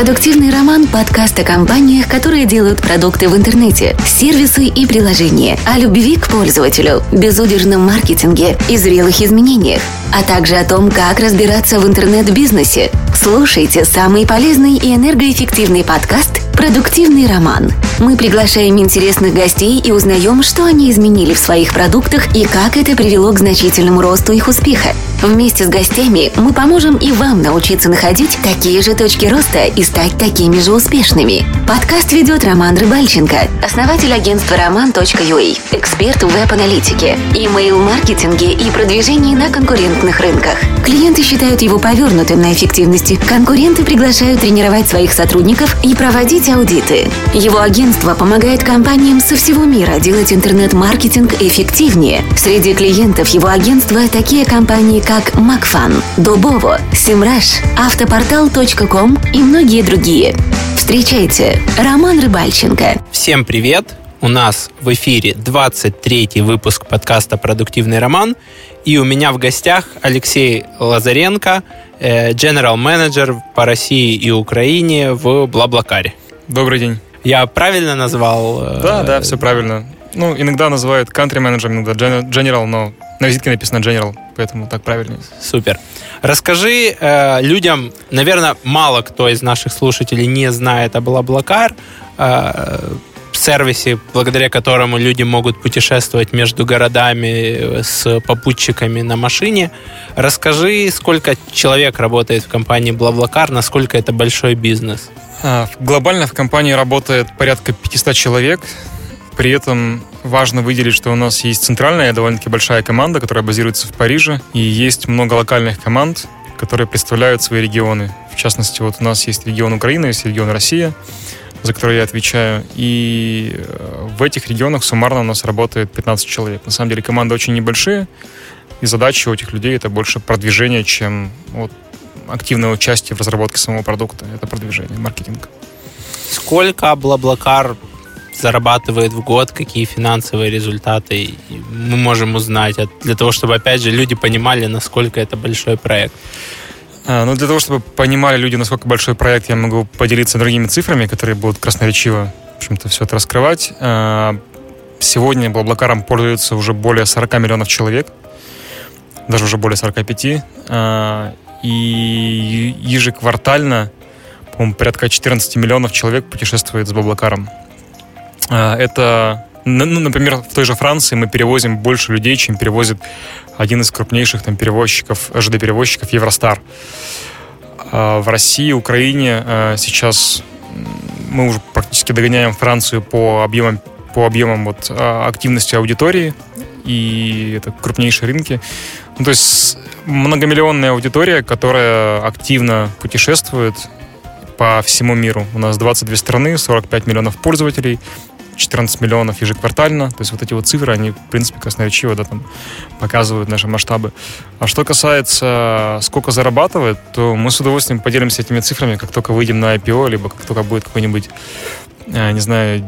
Продуктивный роман – подкаст о компаниях, которые делают продукты в интернете, сервисы и приложения, о любви к пользователю, безудержном маркетинге и зрелых изменениях, а также о том, как разбираться в интернет-бизнесе. Слушайте самый полезный и энергоэффективный подкаст «Продуктивный роман». Мы приглашаем интересных гостей и узнаем, что они изменили в своих продуктах и как это привело к значительному росту их успеха. Вместе с гостями мы поможем и вам научиться находить такие же точки роста и стать такими же успешными. Подкаст ведет Роман Рыбальченко, основатель агентства roman.ua, эксперт в веб-аналитике, имейл-маркетинге и продвижении на конкурентных рынках. Клиенты считают его повернутым на эффективности. Конкуренты приглашают тренировать своих сотрудников и проводить аудиты. Его агентство помогает компаниям со всего мира делать интернет-маркетинг эффективнее. Среди клиентов его агентства такие компании, как Макфан, Дубово, Симраш, Автопортал.ком и многие другие. Встречайте, Роман Рыбальченко. Всем привет! У нас в эфире 23-й выпуск подкаста «Продуктивный роман». И у меня в гостях Алексей Лазаренко, э, General Manager по России и Украине в Блаблакаре. Добрый день. Я правильно назвал? Э, да, да, все правильно. Ну, иногда называют country manager, иногда general, но на визитке написано general, поэтому так правильнее. Супер. Расскажи э, людям, наверное, мало кто из наших слушателей не знает о Блаблакар, э, сервисе, благодаря которому люди могут путешествовать между городами с попутчиками на машине. Расскажи, сколько человек работает в компании Блаблакар, насколько это большой бизнес? А, глобально в компании работает порядка 500 человек. При этом важно выделить, что у нас есть центральная, довольно-таки большая команда, которая базируется в Париже, и есть много локальных команд, которые представляют свои регионы. В частности, вот у нас есть регион Украины, есть регион Россия, за который я отвечаю. И э, в этих регионах суммарно у нас работает 15 человек. На самом деле команды очень небольшие, и задача у этих людей это больше продвижение, чем вот активное участие в разработке самого продукта. Это продвижение, маркетинг. Сколько Блаблакар зарабатывает в год, какие финансовые результаты мы можем узнать, для того, чтобы, опять же, люди понимали, насколько это большой проект? А, ну, для того, чтобы понимали люди, насколько большой проект, я могу поделиться другими цифрами, которые будут красноречиво, в общем-то, все это раскрывать. А, сегодня Блаблакаром пользуются уже более 40 миллионов человек, даже уже более 45. А, и ежеквартально, по-моему, порядка 14 миллионов человек путешествует с Блаблакаром. Это ну, например, в той же Франции мы перевозим больше людей, чем перевозит один из крупнейших там перевозчиков, ЖД-перевозчиков Евростар. А в России, Украине а, сейчас мы уже практически догоняем Францию по объемам, по объемам вот, а, активности аудитории, и это крупнейшие рынки. Ну, то есть многомиллионная аудитория, которая активно путешествует по всему миру. У нас 22 страны, 45 миллионов пользователей, 14 миллионов ежеквартально. То есть вот эти вот цифры, они, в принципе, красноречиво да, там, показывают наши масштабы. А что касается, сколько зарабатывает, то мы с удовольствием поделимся этими цифрами, как только выйдем на IPO, либо как только будет какой-нибудь э, не знаю,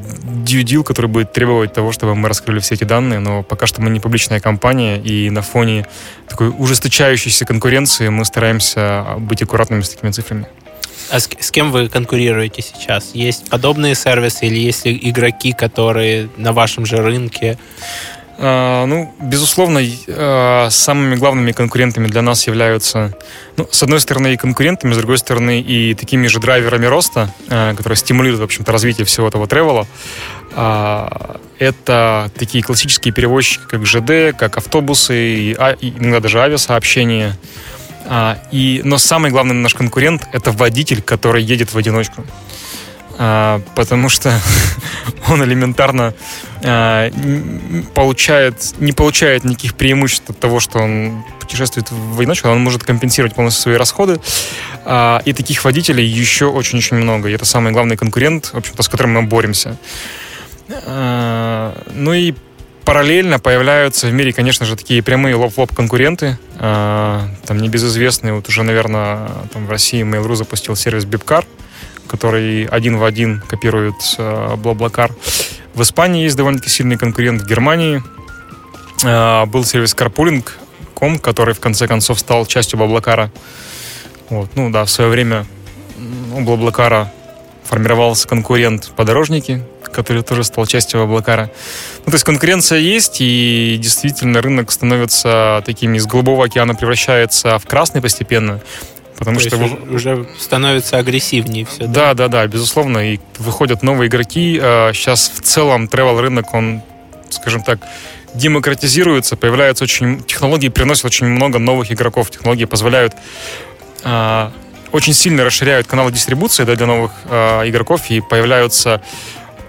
deal, который будет требовать того, чтобы мы раскрыли все эти данные, но пока что мы не публичная компания, и на фоне такой ужесточающейся конкуренции мы стараемся быть аккуратными с такими цифрами. А с, с кем вы конкурируете сейчас? Есть подобные сервисы или есть ли игроки, которые на вашем же рынке? Uh, ну, безусловно, uh, самыми главными конкурентами для нас являются, ну, с одной стороны, и конкурентами, с другой стороны, и такими же драйверами роста, uh, которые стимулируют, в общем-то, развитие всего этого тревела. Это такие классические перевозчики, как ЖД, как автобусы, а, иногда даже авиасообщения. А, и, но самый главный наш конкурент — это водитель, который едет в одиночку. А, потому что он элементарно а, получает, не получает никаких преимуществ от того, что он путешествует в одиночку, он может компенсировать полностью свои расходы. А, и таких водителей еще очень-очень много. И это самый главный конкурент, в общем-то, с которым мы боремся. А, ну и Параллельно появляются в мире, конечно же, такие прямые лоб-лоб конкуренты. А, там небезызвестные, вот уже, наверное, там в России Mail.ru запустил сервис Bipcar, который один в один копирует Блаблакар. В Испании есть довольно-таки сильный конкурент. В Германии а, был сервис Carpooling.com, который в конце концов стал частью Блаблакара. Вот, ну да, в свое время у Блаблакара формировался конкурент подорожники, который тоже стал частью Облакара. Ну, то есть конкуренция есть, и действительно рынок становится таким из голубого океана превращается в красный постепенно. Потому То что есть уже становится агрессивнее все. Да, да, да, безусловно. И выходят новые игроки. Сейчас в целом travel рынок, он, скажем так, демократизируется, появляются очень... Технологии приносят очень много новых игроков. Технологии позволяют а, очень сильно расширяют каналы дистрибуции да, для новых э, игроков, и появляются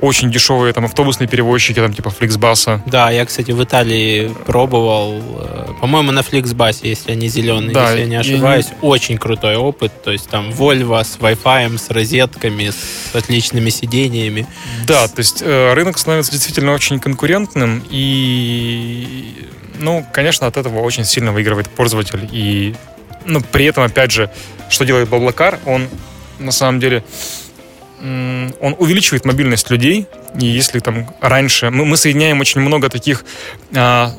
очень дешевые там автобусные перевозчики, там типа Flixbus. Да, я, кстати, в Италии пробовал. Э, по-моему, на Flixbus, если они зеленые, да, если я не ошибаюсь. И... Очень крутой опыт. То есть там Volvo с Wi-Fi, с розетками, с отличными сидениями. Да, то есть э, рынок становится действительно очень конкурентным. И, ну, конечно, от этого очень сильно выигрывает пользователь. И ну, при этом, опять же, что делает Баблакар? Он, на самом деле, он увеличивает мобильность людей. И если там раньше... Мы, мы соединяем очень много таких, а,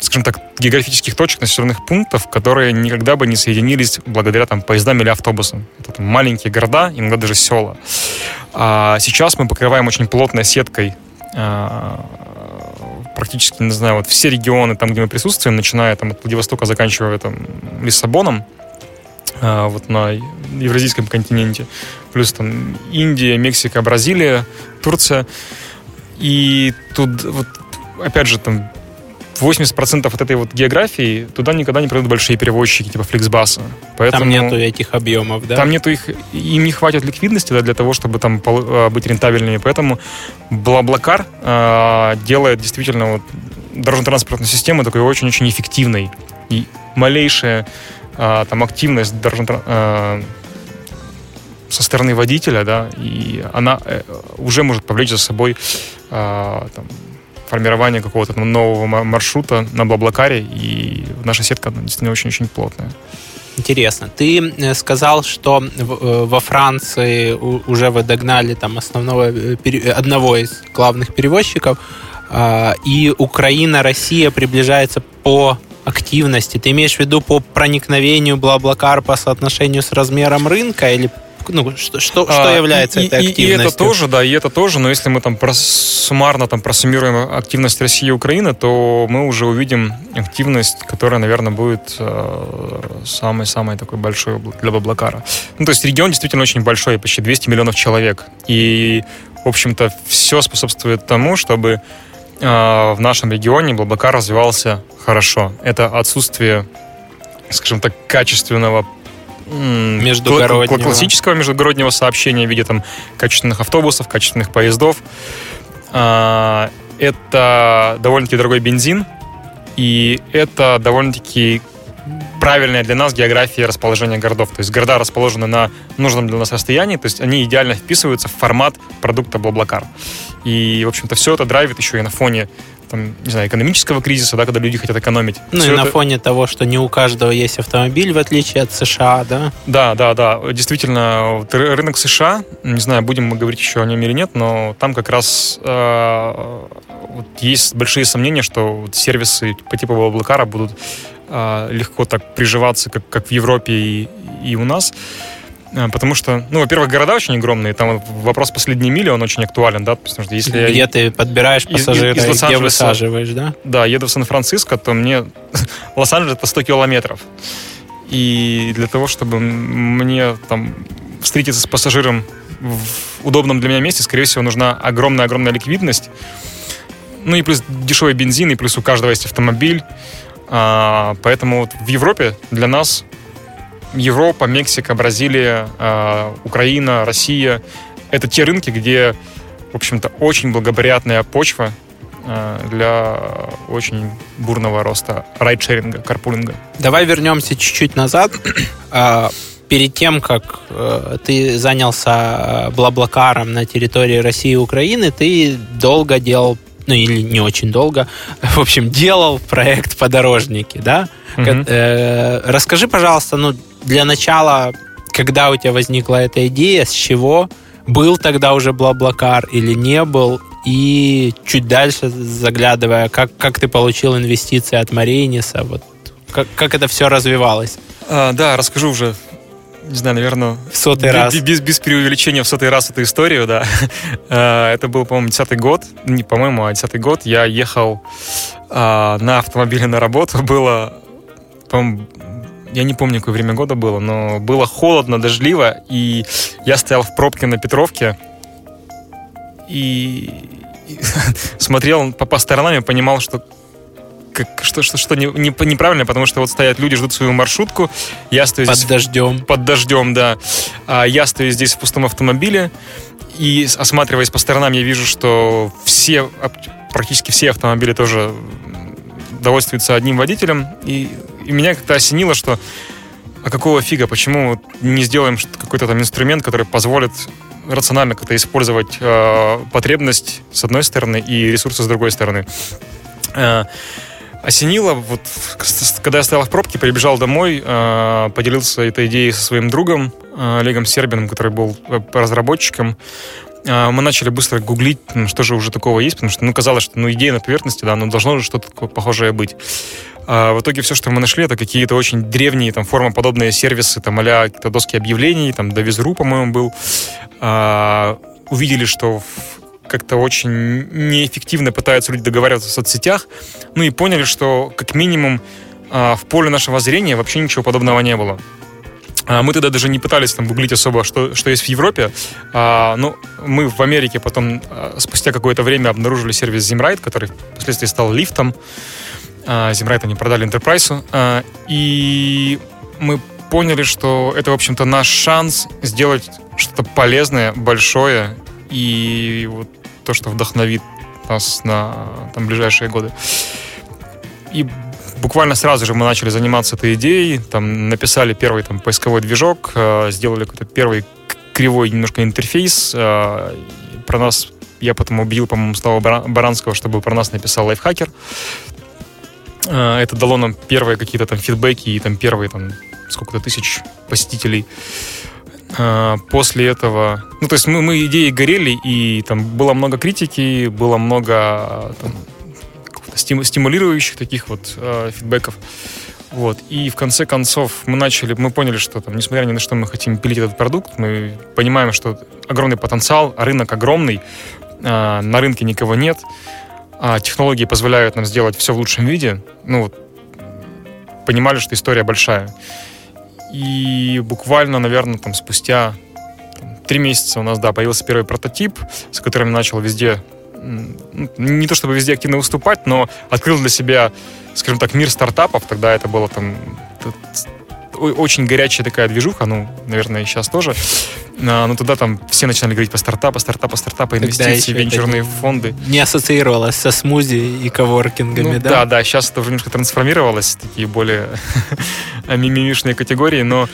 скажем так, географических точек, населенных пунктов, которые никогда бы не соединились благодаря там, поездам или автобусам. Это там, маленькие города, иногда даже села. А сейчас мы покрываем очень плотной сеткой а, практически, не знаю, вот все регионы, там, где мы присутствуем, начиная там, от Владивостока, заканчивая там, Лиссабоном, вот на евразийском континенте, плюс там Индия, Мексика, Бразилия, Турция. И тут вот, опять же, там 80% от этой вот географии туда никогда не придут большие перевозчики, типа Flixbus. Поэтому там нету этих объемов, да? Там нету их, им не хватит ликвидности да, для того, чтобы там а, быть рентабельными. Поэтому Блаблакар э, делает действительно вот дорожно-транспортную систему такой очень-очень эффективной. И малейшая э, там активность дорожно э, со стороны водителя, да, и она э, уже может повлечь за собой э, там, формирование какого-то нового маршрута на Блаблакаре, и наша сетка действительно очень-очень плотная. Интересно. Ты э, сказал, что э, во Франции уже вы догнали там основного, одного из главных перевозчиков, а, и Украина, Россия приближается по активности. Ты имеешь в виду по проникновению Блаблакар по соотношению с размером рынка или ну, что, что, а, что является и, этой активностью? И это тоже, да, и это тоже, но если мы там прос, суммарно там просуммируем активность России и Украины, то мы уже увидим активность, которая, наверное, будет э, самой-самой такой большой для Баблакара. Ну, то есть регион действительно очень большой, почти 200 миллионов человек. И, в общем-то, все способствует тому, чтобы э, в нашем регионе Блаблакар развивался хорошо. Это отсутствие скажем так, качественного междугороднего. классического междугороднего сообщения в виде там, качественных автобусов, качественных поездов. А, это довольно-таки дорогой бензин, и это довольно-таки правильная для нас география расположения городов. То есть города расположены на нужном для нас расстоянии, то есть они идеально вписываются в формат продукта Блаблакар. И, в общем-то, все это драйвит еще и на фоне там, не знаю, экономического кризиса, да, когда люди хотят экономить. Ну Все и это... на фоне того, что не у каждого есть автомобиль, в отличие от США, да? Да, да, да. Действительно, рынок США, не знаю, будем мы говорить еще о нем или нет, но там как раз э, вот есть большие сомнения, что вот сервисы по типу Блаблакара будут легко так приживаться, как, как в Европе и, и у нас. А, потому что, ну, во-первых, города очень огромные, там вопрос последней мили, он очень актуален, да, потому что если Где я... ты подбираешь пассажира из, из где высаживаешь, да? Да, еду в Сан-Франциско, то мне Лос-Анджелес это 100 километров. И для того, чтобы мне там встретиться с пассажиром в удобном для меня месте, скорее всего, нужна огромная-огромная ликвидность. Ну и плюс дешевый бензин, и плюс у каждого есть автомобиль. А, поэтому вот в Европе для нас Европа, Мексика, Бразилия, э, Украина, Россия — это те рынки, где, в общем-то, очень благоприятная почва э, для очень бурного роста райдшеринга, карпулинга. Давай вернемся чуть-чуть назад. А, перед тем, как э, ты занялся Блаблакаром на территории России и Украины, ты долго делал ну или не очень долго, в общем, делал проект «Подорожники», да? Mm-hmm. Э, расскажи, пожалуйста, ну, для начала, когда у тебя возникла эта идея, с чего? Был тогда уже Блаблакар или не был? И чуть дальше заглядывая, как, как ты получил инвестиции от Мариниса, вот как, как это все развивалось? А, да, расскажу уже не знаю, наверное... В сотый без, раз. Без, без преувеличения в сотый раз эту историю, да. Э, это был, по-моему, десятый год. Не по-моему, а десятый год. Я ехал а, на автомобиле на работу. Было, по-моему, я не помню, какое время года было, но было холодно, дождливо, и я стоял в пробке на Петровке и смотрел по, по сторонам и понимал, что как, что, что, что не, не, неправильно, потому что вот стоят люди, ждут свою маршрутку. Я стою под здесь... дождем. Под дождем, да. А я стою здесь в пустом автомобиле, и осматриваясь по сторонам, я вижу, что все, практически все автомобили тоже довольствуются одним водителем. И, и меня как-то осенило, что а какого фига, почему не сделаем какой-то там инструмент, который позволит рационально как-то использовать э, потребность с одной стороны и ресурсы с другой стороны. Э, осенило, вот когда я стоял в пробке, прибежал домой, э, поделился этой идеей со своим другом э, Олегом Сербиным, который был разработчиком. Э, мы начали быстро гуглить, что же уже такого есть, потому что ну, казалось, что ну, идея на поверхности, да, но должно же что-то похожее быть. А в итоге все, что мы нашли, это какие-то очень древние там формоподобные сервисы, там а какие-то доски объявлений, там Довизру, по-моему, был. А, увидели, что как-то очень неэффективно пытаются люди договариваться в соцсетях, ну и поняли, что как минимум а, в поле нашего зрения вообще ничего подобного не было. А, мы тогда даже не пытались там гуглить особо, что, что есть в Европе. А, ну, мы в Америке потом, а, спустя какое-то время, обнаружили сервис Zimride, который впоследствии стал лифтом. А, Zimride они продали Enterprise. А, и мы поняли, что это, в общем-то, наш шанс сделать что-то полезное, большое и вот то, что вдохновит нас на там, ближайшие годы. И буквально сразу же мы начали заниматься этой идеей, там написали первый там поисковой движок, э, сделали какой-то первый кривой немножко интерфейс. Э, про нас я потом убедил, по-моему, Слава Баранского, чтобы про нас написал лайфхакер. Э, это дало нам первые какие-то там фидбэки и там первые там сколько-то тысяч посетителей. А, после этого, ну, то есть мы, мы идеи горели, и там было много критики, было много там, стимулирующих таких вот э, фидбэков. Вот. И в конце концов мы начали, мы поняли, что там, несмотря ни на что мы хотим пилить этот продукт, мы понимаем, что огромный потенциал, а рынок огромный, э, на рынке никого нет, а технологии позволяют нам сделать все в лучшем виде. Ну, вот, понимали, что история большая. И буквально, наверное, там спустя три месяца у нас, да, появился первый прототип, с которым я начал везде, не то чтобы везде активно выступать, но открыл для себя, скажем так, мир стартапов. Тогда это было там очень горячая такая движуха, ну, наверное, и сейчас тоже. А, но тогда там все начинали говорить по стартапу, стартапа, стартапа, инвестиции, венчурные фонды. Не ассоциировалось со смузи и коворкингами, ну, да? Да, да, сейчас это уже немножко трансформировалось, такие более мимимишные категории, но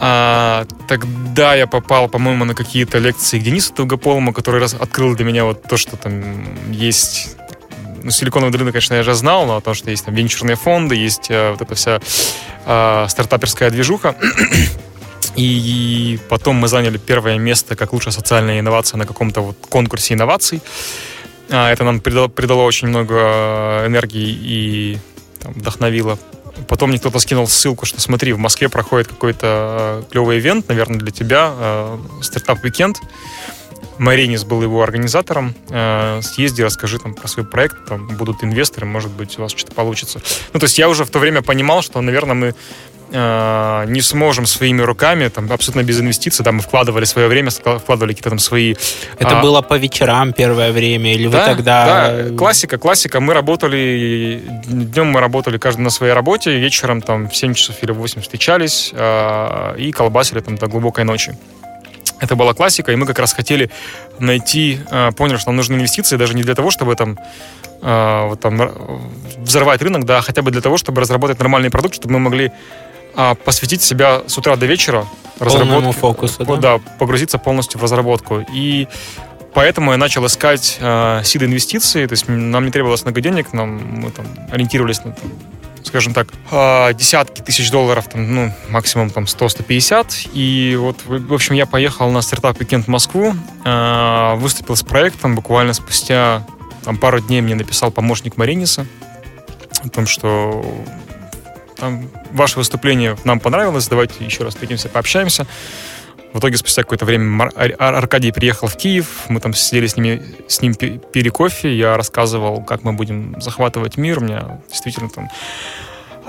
а, тогда я попал, по-моему, на какие-то лекции к Денису Долгополому, который раз открыл для меня вот то, что там есть ну, Силиконовая долина, конечно, я же знал, но о том, что есть там венчурные фонды, есть э, вот эта вся э, стартаперская движуха. И потом мы заняли первое место как лучшая социальная инновация на каком-то вот конкурсе инноваций. А, это нам придало, придало очень много энергии и там, вдохновило. Потом мне кто-то скинул ссылку, что смотри, в Москве проходит какой-то э, клевый event, наверное, для тебя, э, Startup Weekend. Маринис был его организатором. Э, съезди, расскажи там про свой проект, там будут инвесторы, может быть, у вас что-то получится. Ну, то есть я уже в то время понимал, что, наверное, мы э, не сможем своими руками, там, абсолютно без инвестиций, да, мы вкладывали свое время, вкладывали какие-то там свои... Это а... было по вечерам первое время, или да, вы тогда... Да, классика, классика. Мы работали, днем мы работали каждый на своей работе, вечером там в 7 часов или в 8 встречались э, и колбасили там до глубокой ночи. Это была классика, и мы как раз хотели найти, э, поняли, что нам нужны инвестиции даже не для того, чтобы там, э, вот там взорвать рынок, да, а хотя бы для того, чтобы разработать нормальный продукт, чтобы мы могли посвятить себя с утра до вечера разработке. фокусу, да? Да, погрузиться полностью в разработку. И поэтому я начал искать э, seed инвестиции, то есть нам не требовалось много денег, нам, мы там ориентировались на скажем так, а, десятки тысяч долларов, там, ну, максимум там 100-150. И вот, в общем, я поехал на Startup Weekend в Москву, а, выступил с проектом, буквально спустя там, пару дней мне написал помощник Мариниса о том, что там, ваше выступление нам понравилось, давайте еще раз встретимся, пообщаемся. В итоге, спустя какое-то время Аркадий приехал в Киев, мы там сидели с, ними, с ним пили кофе, я рассказывал, как мы будем захватывать мир, у меня действительно там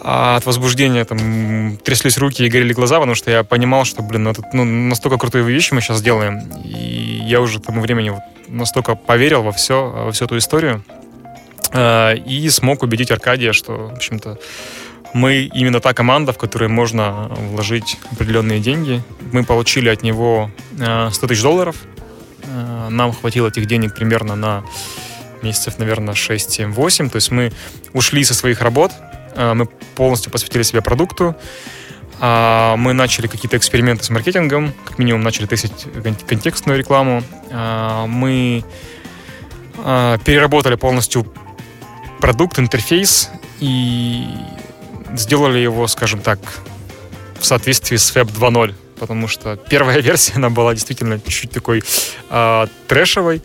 а от возбуждения там тряслись руки и горели глаза, потому что я понимал, что, блин, ну, это, ну, настолько крутые вещи мы сейчас делаем. И я уже тому времени вот настолько поверил во все, во всю эту историю. А, и смог убедить Аркадия, что, в общем-то, мы именно та команда, в которой можно вложить определенные деньги. Мы получили от него 100 а, тысяч долларов. А, нам хватило этих денег примерно на месяцев, наверное, 6-7-8. То есть мы ушли со своих работ, Э, мы полностью посвятили себя продукту. А, мы начали какие-то эксперименты с маркетингом, как минимум начали тестить контекстную рекламу. Мы переработали полностью продукт, интерфейс и сделали его, скажем так, в соответствии с Web 2.0, потому что первая версия, она была действительно чуть-чуть такой э, трэшевой,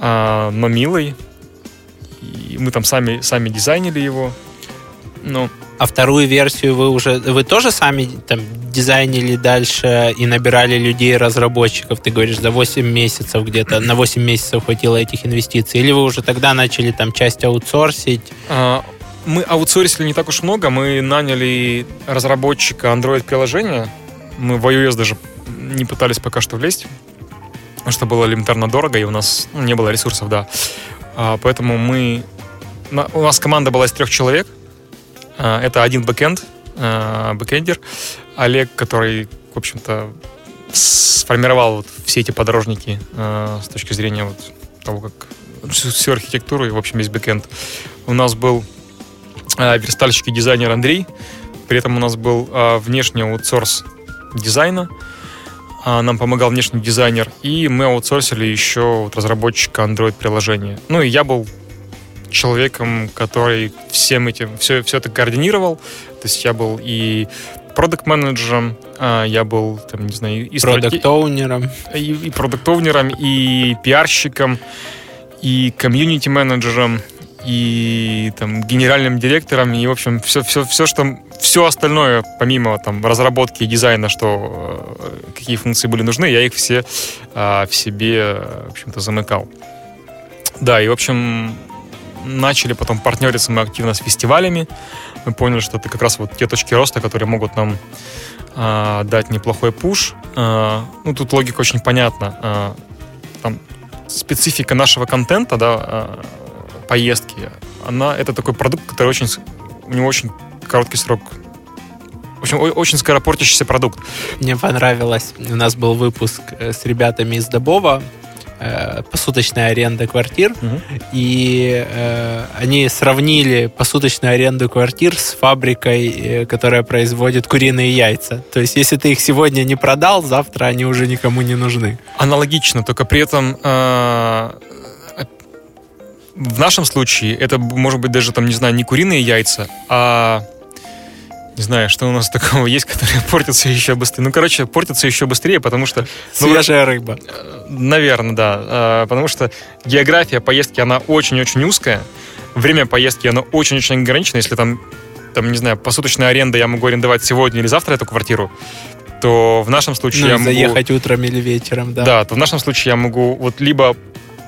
э, но милой. И мы там сами, сами дизайнили его, ну, а вторую версию вы уже, вы тоже сами там дизайнили дальше и набирали людей, разработчиков, ты говоришь, за 8 месяцев где-то, на 8 месяцев хватило этих инвестиций? Или вы уже тогда начали там часть аутсорсить? Мы аутсорсили не так уж много, мы наняли разработчика Android-приложения, мы в iOS даже не пытались пока что влезть, потому что было элементарно дорого, и у нас ну, не было ресурсов, да. А, поэтому мы... У нас команда была из трех человек, а, это один бэкенд, а, бэкендер, Олег, который, в общем-то, сформировал вот все эти подорожники а, с точки зрения вот того, как всю архитектуру и, в общем, весь бэкенд. У нас был верстальщик и дизайнер Андрей, при этом у нас был внешний outsource дизайна, нам помогал внешний дизайнер, и мы аутсорсили еще разработчика Android-приложения. Ну и я был человеком, который всем этим, все, все это координировал. То есть я был и продукт-менеджером, а, я был, там, не знаю, и продукт-оунером. И, и продукт-оунером, и пиарщиком, и комьюнити-менеджером, и там генеральным директором, и, в общем, все, все, все, что все остальное, помимо там разработки и дизайна, что э, какие функции были нужны, я их все а, в себе, в общем-то, замыкал. Да, и, в общем, начали потом партнериться мы активно с фестивалями. Мы поняли, что это как раз вот те точки роста, которые могут нам э, дать неплохой пуш. Э, ну, тут логика очень понятна. Э, там специфика нашего контента, да, э, поездки, она, это такой продукт, который очень, у него очень короткий срок в общем, очень скоропортящийся продукт. Мне понравилось. У нас был выпуск э, с ребятами из Добова э, посуточная аренда квартир, угу. и э, они сравнили посуточную аренду квартир с фабрикой, э, которая производит куриные яйца. То есть, если ты их сегодня не продал, завтра они уже никому не нужны. Аналогично, только при этом э, в нашем случае это может быть даже там, не знаю, не куриные яйца, а не знаю, что у нас такого есть, которые портятся еще быстрее. Ну, короче, портятся еще быстрее, потому что... Ну, Свежая рыба. Э, Наверное, да. А, потому что география поездки, она очень-очень узкая. Время поездки, оно очень-очень ограничено. Если там, там, не знаю, посуточная аренда, я могу арендовать сегодня или завтра эту квартиру, то в нашем случае ну, я могу... заехать утром или вечером, да. Да, то в нашем случае я могу вот либо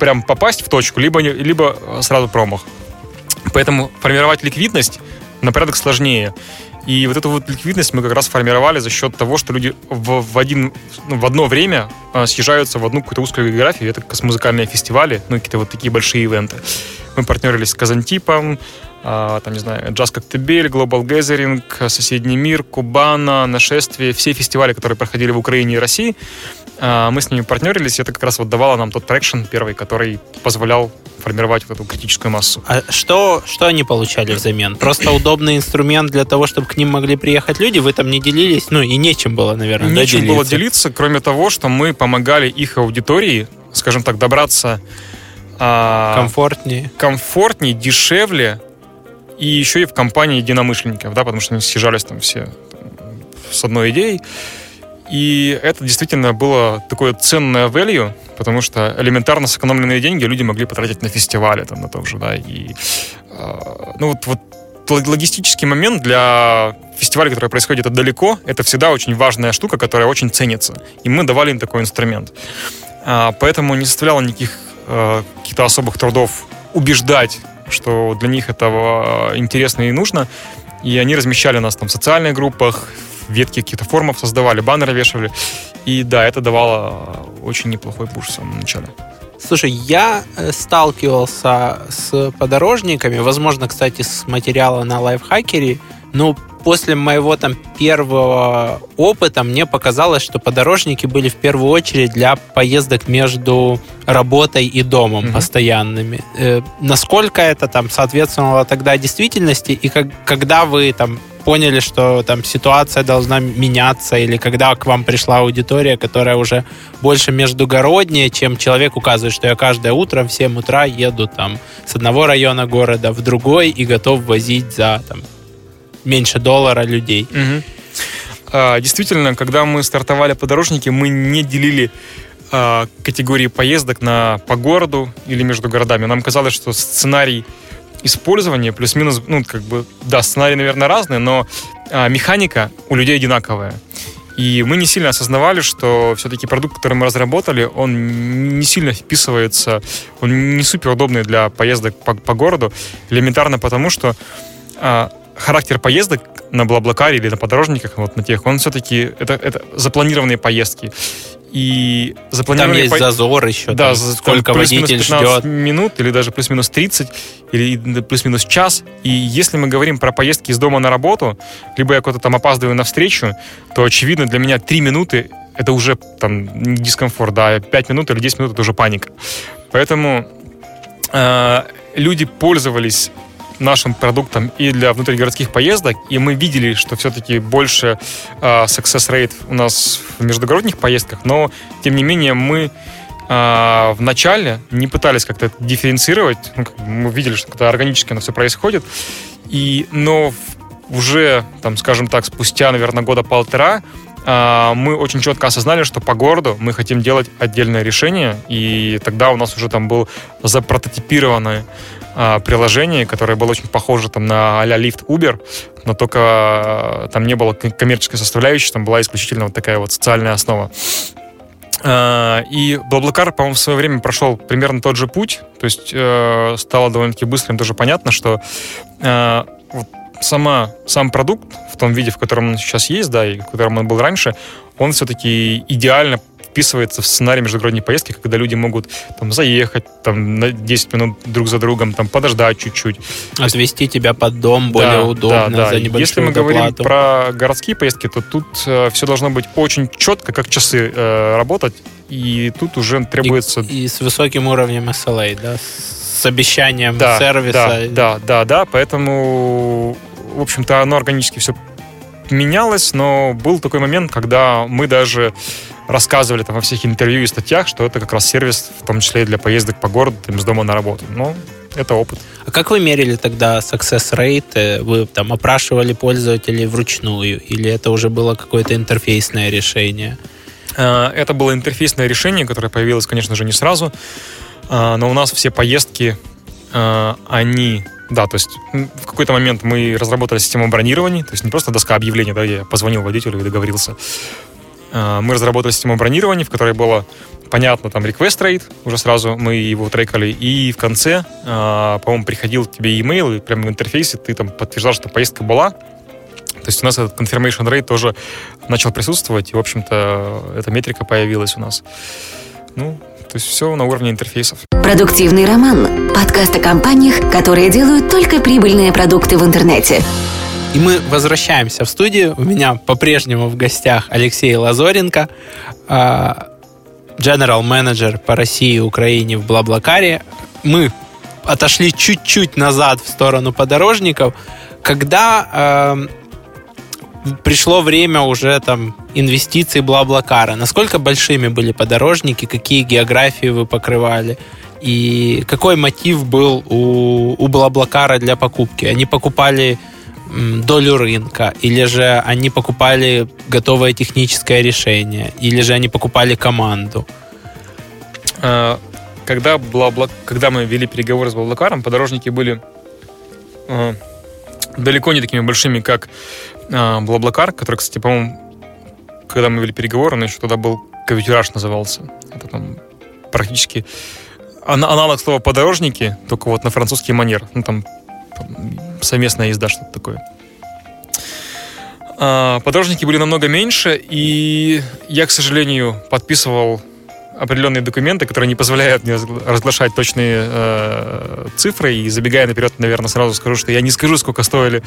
прям попасть в точку, либо, либо сразу промах. Поэтому формировать ликвидность на порядок сложнее. И вот эту вот ликвидность мы как раз формировали за счет того, что люди в, в, один, ну, в одно время а, съезжаются в одну какую-то узкую географию. Это как музыкальные фестивали, ну, какие-то вот такие большие ивенты. Мы партнерились с Казантипом, а, там, не знаю, Джаз Коктебель, Global Gathering, Соседний мир, Кубана, Нашествие, все фестивали, которые проходили в Украине и России, мы с ними партнерились, и это как раз вот давало нам тот traction первый, который позволял формировать вот эту критическую массу. А что, что они получали взамен? Просто удобный инструмент для того, чтобы к ним могли приехать люди? Вы там не делились? Ну и нечем было, наверное, Нечем да, было делиться, кроме того, что мы помогали их аудитории, скажем так, добраться а, комфортнее. комфортнее, дешевле, и еще и в компании единомышленников, да, потому что они съезжались там все с одной идеей. И это действительно было такое ценное value, потому что элементарно сэкономленные деньги люди могли потратить на фестивали, там, на том же, да, и, э, ну, вот, вот логистический момент для фестиваля, который происходит далеко, это всегда очень важная штука, которая очень ценится. И мы давали им такой инструмент. А, поэтому не составляло никаких э, каких-то особых трудов убеждать, что для них это интересно и нужно. И они размещали нас там в социальных группах, ветки каких-то формов создавали, баннеры вешали. И да, это давало очень неплохой пуш в самом начале. Слушай, я э, сталкивался с подорожниками, возможно, кстати, с материала на лайфхакере, но после моего там первого опыта мне показалось, что подорожники были в первую очередь для поездок между работой и домом mm-hmm. постоянными. Э, насколько это там соответствовало тогда действительности и как, когда вы там поняли, что там ситуация должна меняться, или когда к вам пришла аудитория, которая уже больше междугородняя, чем человек указывает, что я каждое утро в 7 утра еду там с одного района города в другой и готов возить за там, меньше доллара людей. Угу. А, действительно, когда мы стартовали подорожники, мы не делили а, категории поездок на по городу или между городами. Нам казалось, что сценарий использование плюс-минус, ну, как бы, да, сценарии, наверное, разные, но а, механика у людей одинаковая. И мы не сильно осознавали, что все-таки продукт, который мы разработали, он не сильно вписывается, он не супер удобный для поездок по, по городу, элементарно потому, что а, характер поездок на Блаблакаре или на подорожниках, вот на тех, он все-таки, это, это запланированные поездки и запланированные... Там есть по... зазор еще, да, там, сколько водитель ждет. минут или даже плюс-минус 30 или плюс-минус час. И если мы говорим про поездки из дома на работу, либо я куда-то там опаздываю на встречу, то, очевидно, для меня 3 минуты это уже там дискомфорт, да, 5 минут или 10 минут это уже паника. Поэтому э, люди пользовались нашим продуктом и для внутригородских поездок, и мы видели, что все-таки больше э, success rate у нас в междугородних поездках, но, тем не менее, мы э, в начале не пытались как-то дифференцировать, ну, мы видели, что когда органически оно все происходит, и, но уже, там, скажем так, спустя, наверное, года полтора а, мы очень четко осознали, что по городу мы хотим делать отдельное решение, и тогда у нас уже там был запрототипированный а, приложение, которое было очень похоже там, на а-ля Lyft Uber, но только а, там не было коммерческой составляющей, там была исключительно вот такая вот социальная основа. И Блаблакар, по-моему, в свое время прошел примерно тот же путь, то есть э, стало довольно-таки быстрым тоже понятно, что э, вот сама, сам продукт в том виде, в котором он сейчас есть, да, и в котором он был раньше, он все-таки идеально вписывается в сценарий междугородней поездки, когда люди могут там заехать там на 10 минут друг за другом, там подождать чуть-чуть. Отвезти тебя под дом более да, удобно да, да. за небольшую Если мы доплату. говорим про городские поездки, то тут э, все должно быть очень четко, как часы э, работать, и тут уже требуется... И, и с высоким уровнем SLA, да, с обещанием да, сервиса. Да, да, да, да, поэтому, в общем-то, оно органически все менялось, но был такой момент, когда мы даже рассказывали там во всех интервью и статьях, что это как раз сервис, в том числе и для поездок по городу, там, из дома на работу. Но это опыт. А как вы мерили тогда success rate? Вы там опрашивали пользователей вручную или это уже было какое-то интерфейсное решение? А, это было интерфейсное решение, которое появилось, конечно же, не сразу, а, но у нас все поездки, они да, то есть в какой-то момент мы разработали систему бронирования, то есть не просто доска объявлений, да, я позвонил водителю и договорился. А, мы разработали систему бронирования, в которой было понятно, там request rate, уже сразу мы его трекали, и в конце, а, по-моему, приходил тебе e-mail, и прямо в интерфейсе ты там подтверждал, что поездка была, то есть у нас этот confirmation rate тоже начал присутствовать, и, в общем-то, эта метрика появилась у нас. Ну, то есть все на уровне интерфейсов. Продуктивный роман. Подкаст о компаниях, которые делают только прибыльные продукты в интернете. И мы возвращаемся в студию. У меня по-прежнему в гостях Алексей Лазоренко, а, General Manager по России и Украине в Блаблакаре. Мы отошли чуть-чуть назад в сторону подорожников, когда э, пришло время уже там инвестиций Блаблакара. Насколько большими были подорожники, какие географии вы покрывали? И какой мотив был у, у Блаблакара для покупки? Они покупали долю рынка, или же они покупали готовое техническое решение, или же они покупали команду? А, когда, Блабла... Когда мы вели переговоры с Блаблакаром, подорожники были а, далеко не такими большими, как Блаблакар, который, кстати, по-моему, когда мы вели переговоры, он еще тогда был Кавитюраж назывался. Это там практически аналог слова подорожники, только вот на французский манер. Ну, там, там совместная езда, что-то такое. А, подорожники были намного меньше, и я, к сожалению, подписывал определенные документы, которые не позволяют мне разглашать точные э, цифры. И забегая наперед, наверное, сразу скажу, что я не скажу, сколько стоили,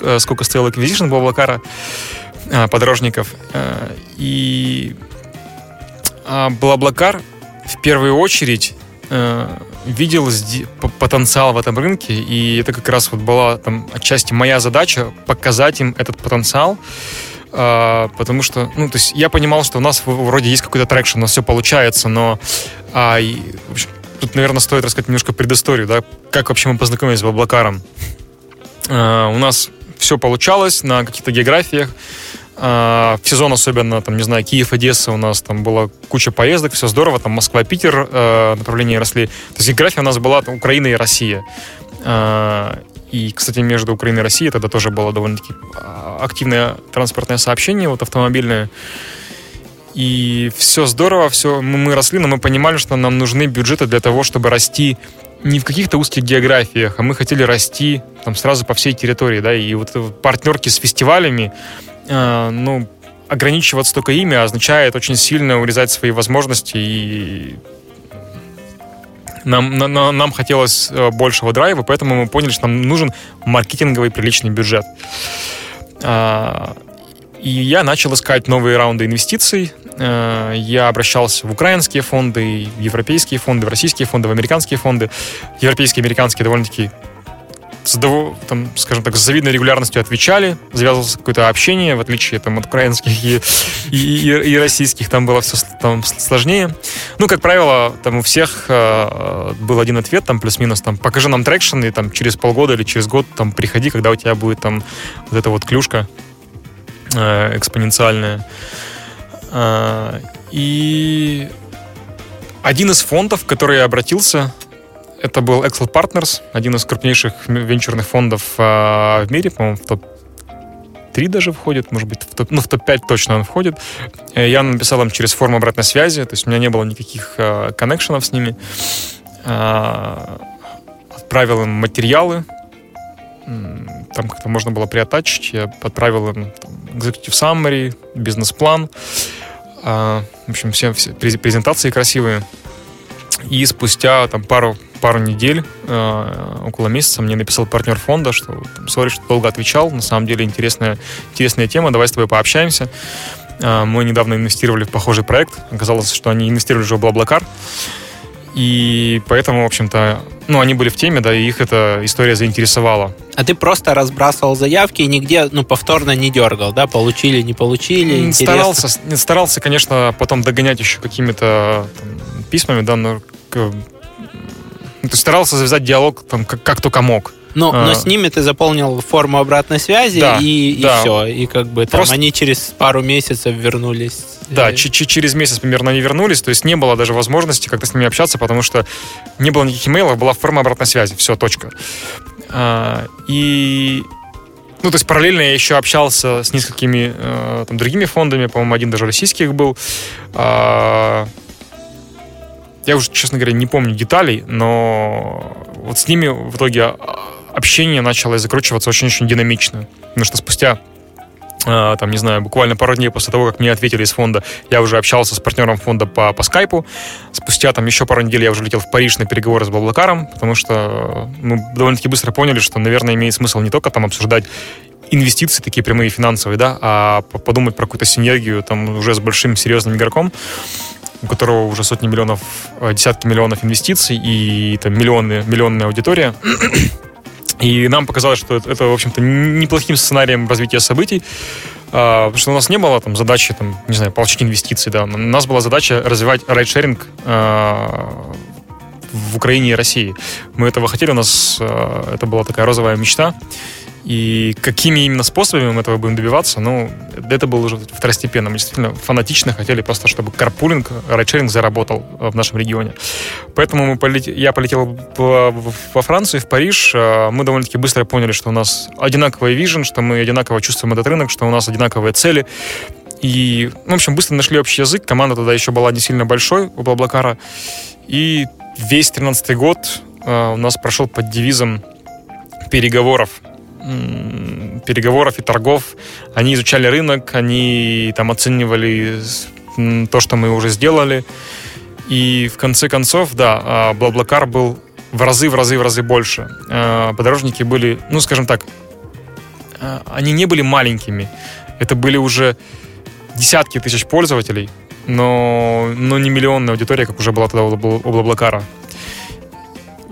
э, сколько стоил acquisition Блаблакара э, подорожников. Э, и э, Блаблакар в первую очередь э, видел потенциал в этом рынке, и это как раз вот была там отчасти моя задача показать им этот потенциал. А, потому что, ну, то есть я понимал, что у нас вроде есть какой-то traction, у нас все получается, но а, и, в общем, тут, наверное, стоит рассказать немножко предысторию, да, как вообще мы познакомились с Баблакаром. А, у нас все получалось на каких-то географиях, а, в сезон особенно, там, не знаю, Киев, Одесса, у нас там была куча поездок, все здорово, там Москва, Питер, э, направления росли. То есть география у нас была там, Украина и Россия. И, кстати, между Украиной и Россией тогда тоже было довольно-таки а, активное транспортное сообщение, вот автомобильное. И все здорово, все, мы росли, но мы понимали, что нам нужны бюджеты для того, чтобы расти не в каких-то узких географиях, а мы хотели расти там сразу по всей территории, да, и вот партнерки с фестивалями, э, ну, ограничиваться только ими означает очень сильно урезать свои возможности и нам, на, нам хотелось э, большего драйва, поэтому мы поняли, что нам нужен маркетинговый приличный бюджет. А, и я начал искать новые раунды инвестиций. Э, я обращался в украинские фонды, европейские фонды, в российские фонды, в американские фонды. Европейские, американские довольно-таки с, там, скажем так, с завидной регулярностью отвечали, завязывалось какое-то общение, в отличие там, от украинских и, и, и, и российских, там было все там, сложнее. Ну, как правило, там у всех э, был один ответ, там плюс-минус, там, покажи нам traction, и там через полгода или через год там приходи, когда у тебя будет там вот эта вот клюшка э, экспоненциальная. Э, и один из фондов, который я обратился, это был Excel Partners, один из крупнейших венчурных фондов э, в мире, по-моему, в топ-3 даже входит, может быть, в топ, ну, в топ-5 точно он входит. Э, я написал им через форму обратной связи, то есть у меня не было никаких э, коннекшенов с ними. Э, отправил им материалы, там как-то можно было приотачить, я отправил им там, executive summary, бизнес-план, в общем, все, все презентации красивые. И спустя там пару пару недель, э, около месяца, мне написал партнер фонда, что сори, что долго отвечал, на самом деле интересная, интересная тема, давай с тобой пообщаемся. Э, мы недавно инвестировали в похожий проект, оказалось, что они инвестировали уже в Блаблакар, и поэтому, в общем-то, ну, они были в теме, да, и их эта история заинтересовала. А ты просто разбрасывал заявки и нигде, ну, повторно не дергал, да? Получили, не получили? Старался, старался, конечно, потом догонять еще какими-то письмами, да, но ну, старался завязать диалог там, как, как только мог. Но, а. но с ними ты заполнил форму обратной связи, да, и, да. и все. И как бы там Просто... они через пару месяцев вернулись. Да, ч- ч- через месяц примерно они вернулись, то есть не было даже возможности как-то с ними общаться, потому что не было никаких имейлов, была форма обратной связи, все, точка. А, и ну, то есть параллельно я еще общался с несколькими э, там, другими фондами, по-моему, один даже российских был. А, я уже, честно говоря, не помню деталей, но вот с ними в итоге а, общение начало закручиваться очень-очень динамично. Потому что спустя а, там, не знаю, буквально пару дней после того, как мне ответили из фонда, я уже общался с партнером фонда по, по скайпу. Спустя там еще пару недель я уже летел в Париж на переговоры с Баблакаром, потому что мы довольно-таки быстро поняли, что, наверное, имеет смысл не только там обсуждать инвестиции такие прямые финансовые, да, а подумать про какую-то синергию там уже с большим серьезным игроком у которого уже сотни миллионов, э, десятки миллионов инвестиций и там миллионы, миллионная аудитория. И нам показалось, что это, в общем-то, неплохим сценарием развития событий, а, потому что у нас не было там задачи, там, не знаю, получить инвестиции, да. У нас была задача развивать райдшеринг а, в Украине и России. Мы этого хотели, у нас а, это была такая розовая мечта. И какими именно способами мы этого будем добиваться, ну, это было уже второстепенно. Мы действительно фанатично хотели просто, чтобы карпулинг, райдшеринг заработал в нашем регионе. Поэтому мы полет... я полетел во Францию, в Париж. А, мы довольно-таки быстро поняли, что у нас одинаковый вижен, что мы одинаково чувствуем этот рынок, что у нас одинаковые цели. И, в общем, быстро нашли общий язык. Команда тогда еще была не сильно большой у Блаблакара. И весь 13 год а, у нас прошел под девизом переговоров переговоров и торгов. Они изучали рынок, они там оценивали то, что мы уже сделали. И в конце концов, да, а, Блаблакар был в разы, в разы, в разы больше. А, подорожники были, ну, скажем так, а, они не были маленькими. Это были уже десятки тысяч пользователей, но, но не миллионная аудитория, как уже была тогда у Блаблакара.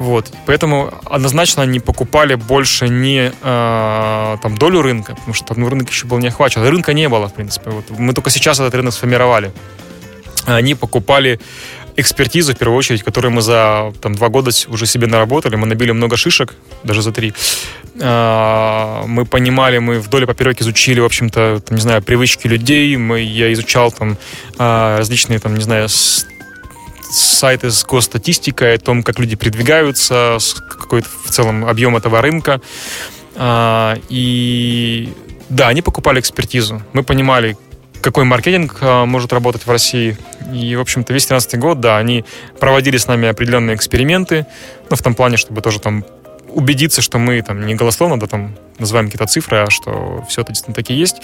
Вот. Поэтому однозначно они покупали больше не э, там, долю рынка, потому что ну, рынок еще был не охвачен. Рынка не было, в принципе. Вот. Мы только сейчас этот рынок сформировали. Они покупали экспертизу, в первую очередь, которую мы за там, два года уже себе наработали. Мы набили много шишек, даже за три. А, мы понимали, мы вдоль и поперек изучили, в общем-то, там, не знаю, привычки людей. Мы, я изучал там а, различные, там, не знаю, сайты с госстатистикой о том, как люди передвигаются, какой-то в целом объем этого рынка. А, и да, они покупали экспертизу. Мы понимали, какой маркетинг а, может работать в России. И, в общем-то, весь 2013 год, да, они проводили с нами определенные эксперименты, ну, в том плане, чтобы тоже там убедиться, что мы там не голословно, да, там называем какие-то цифры, а что все это действительно такие есть.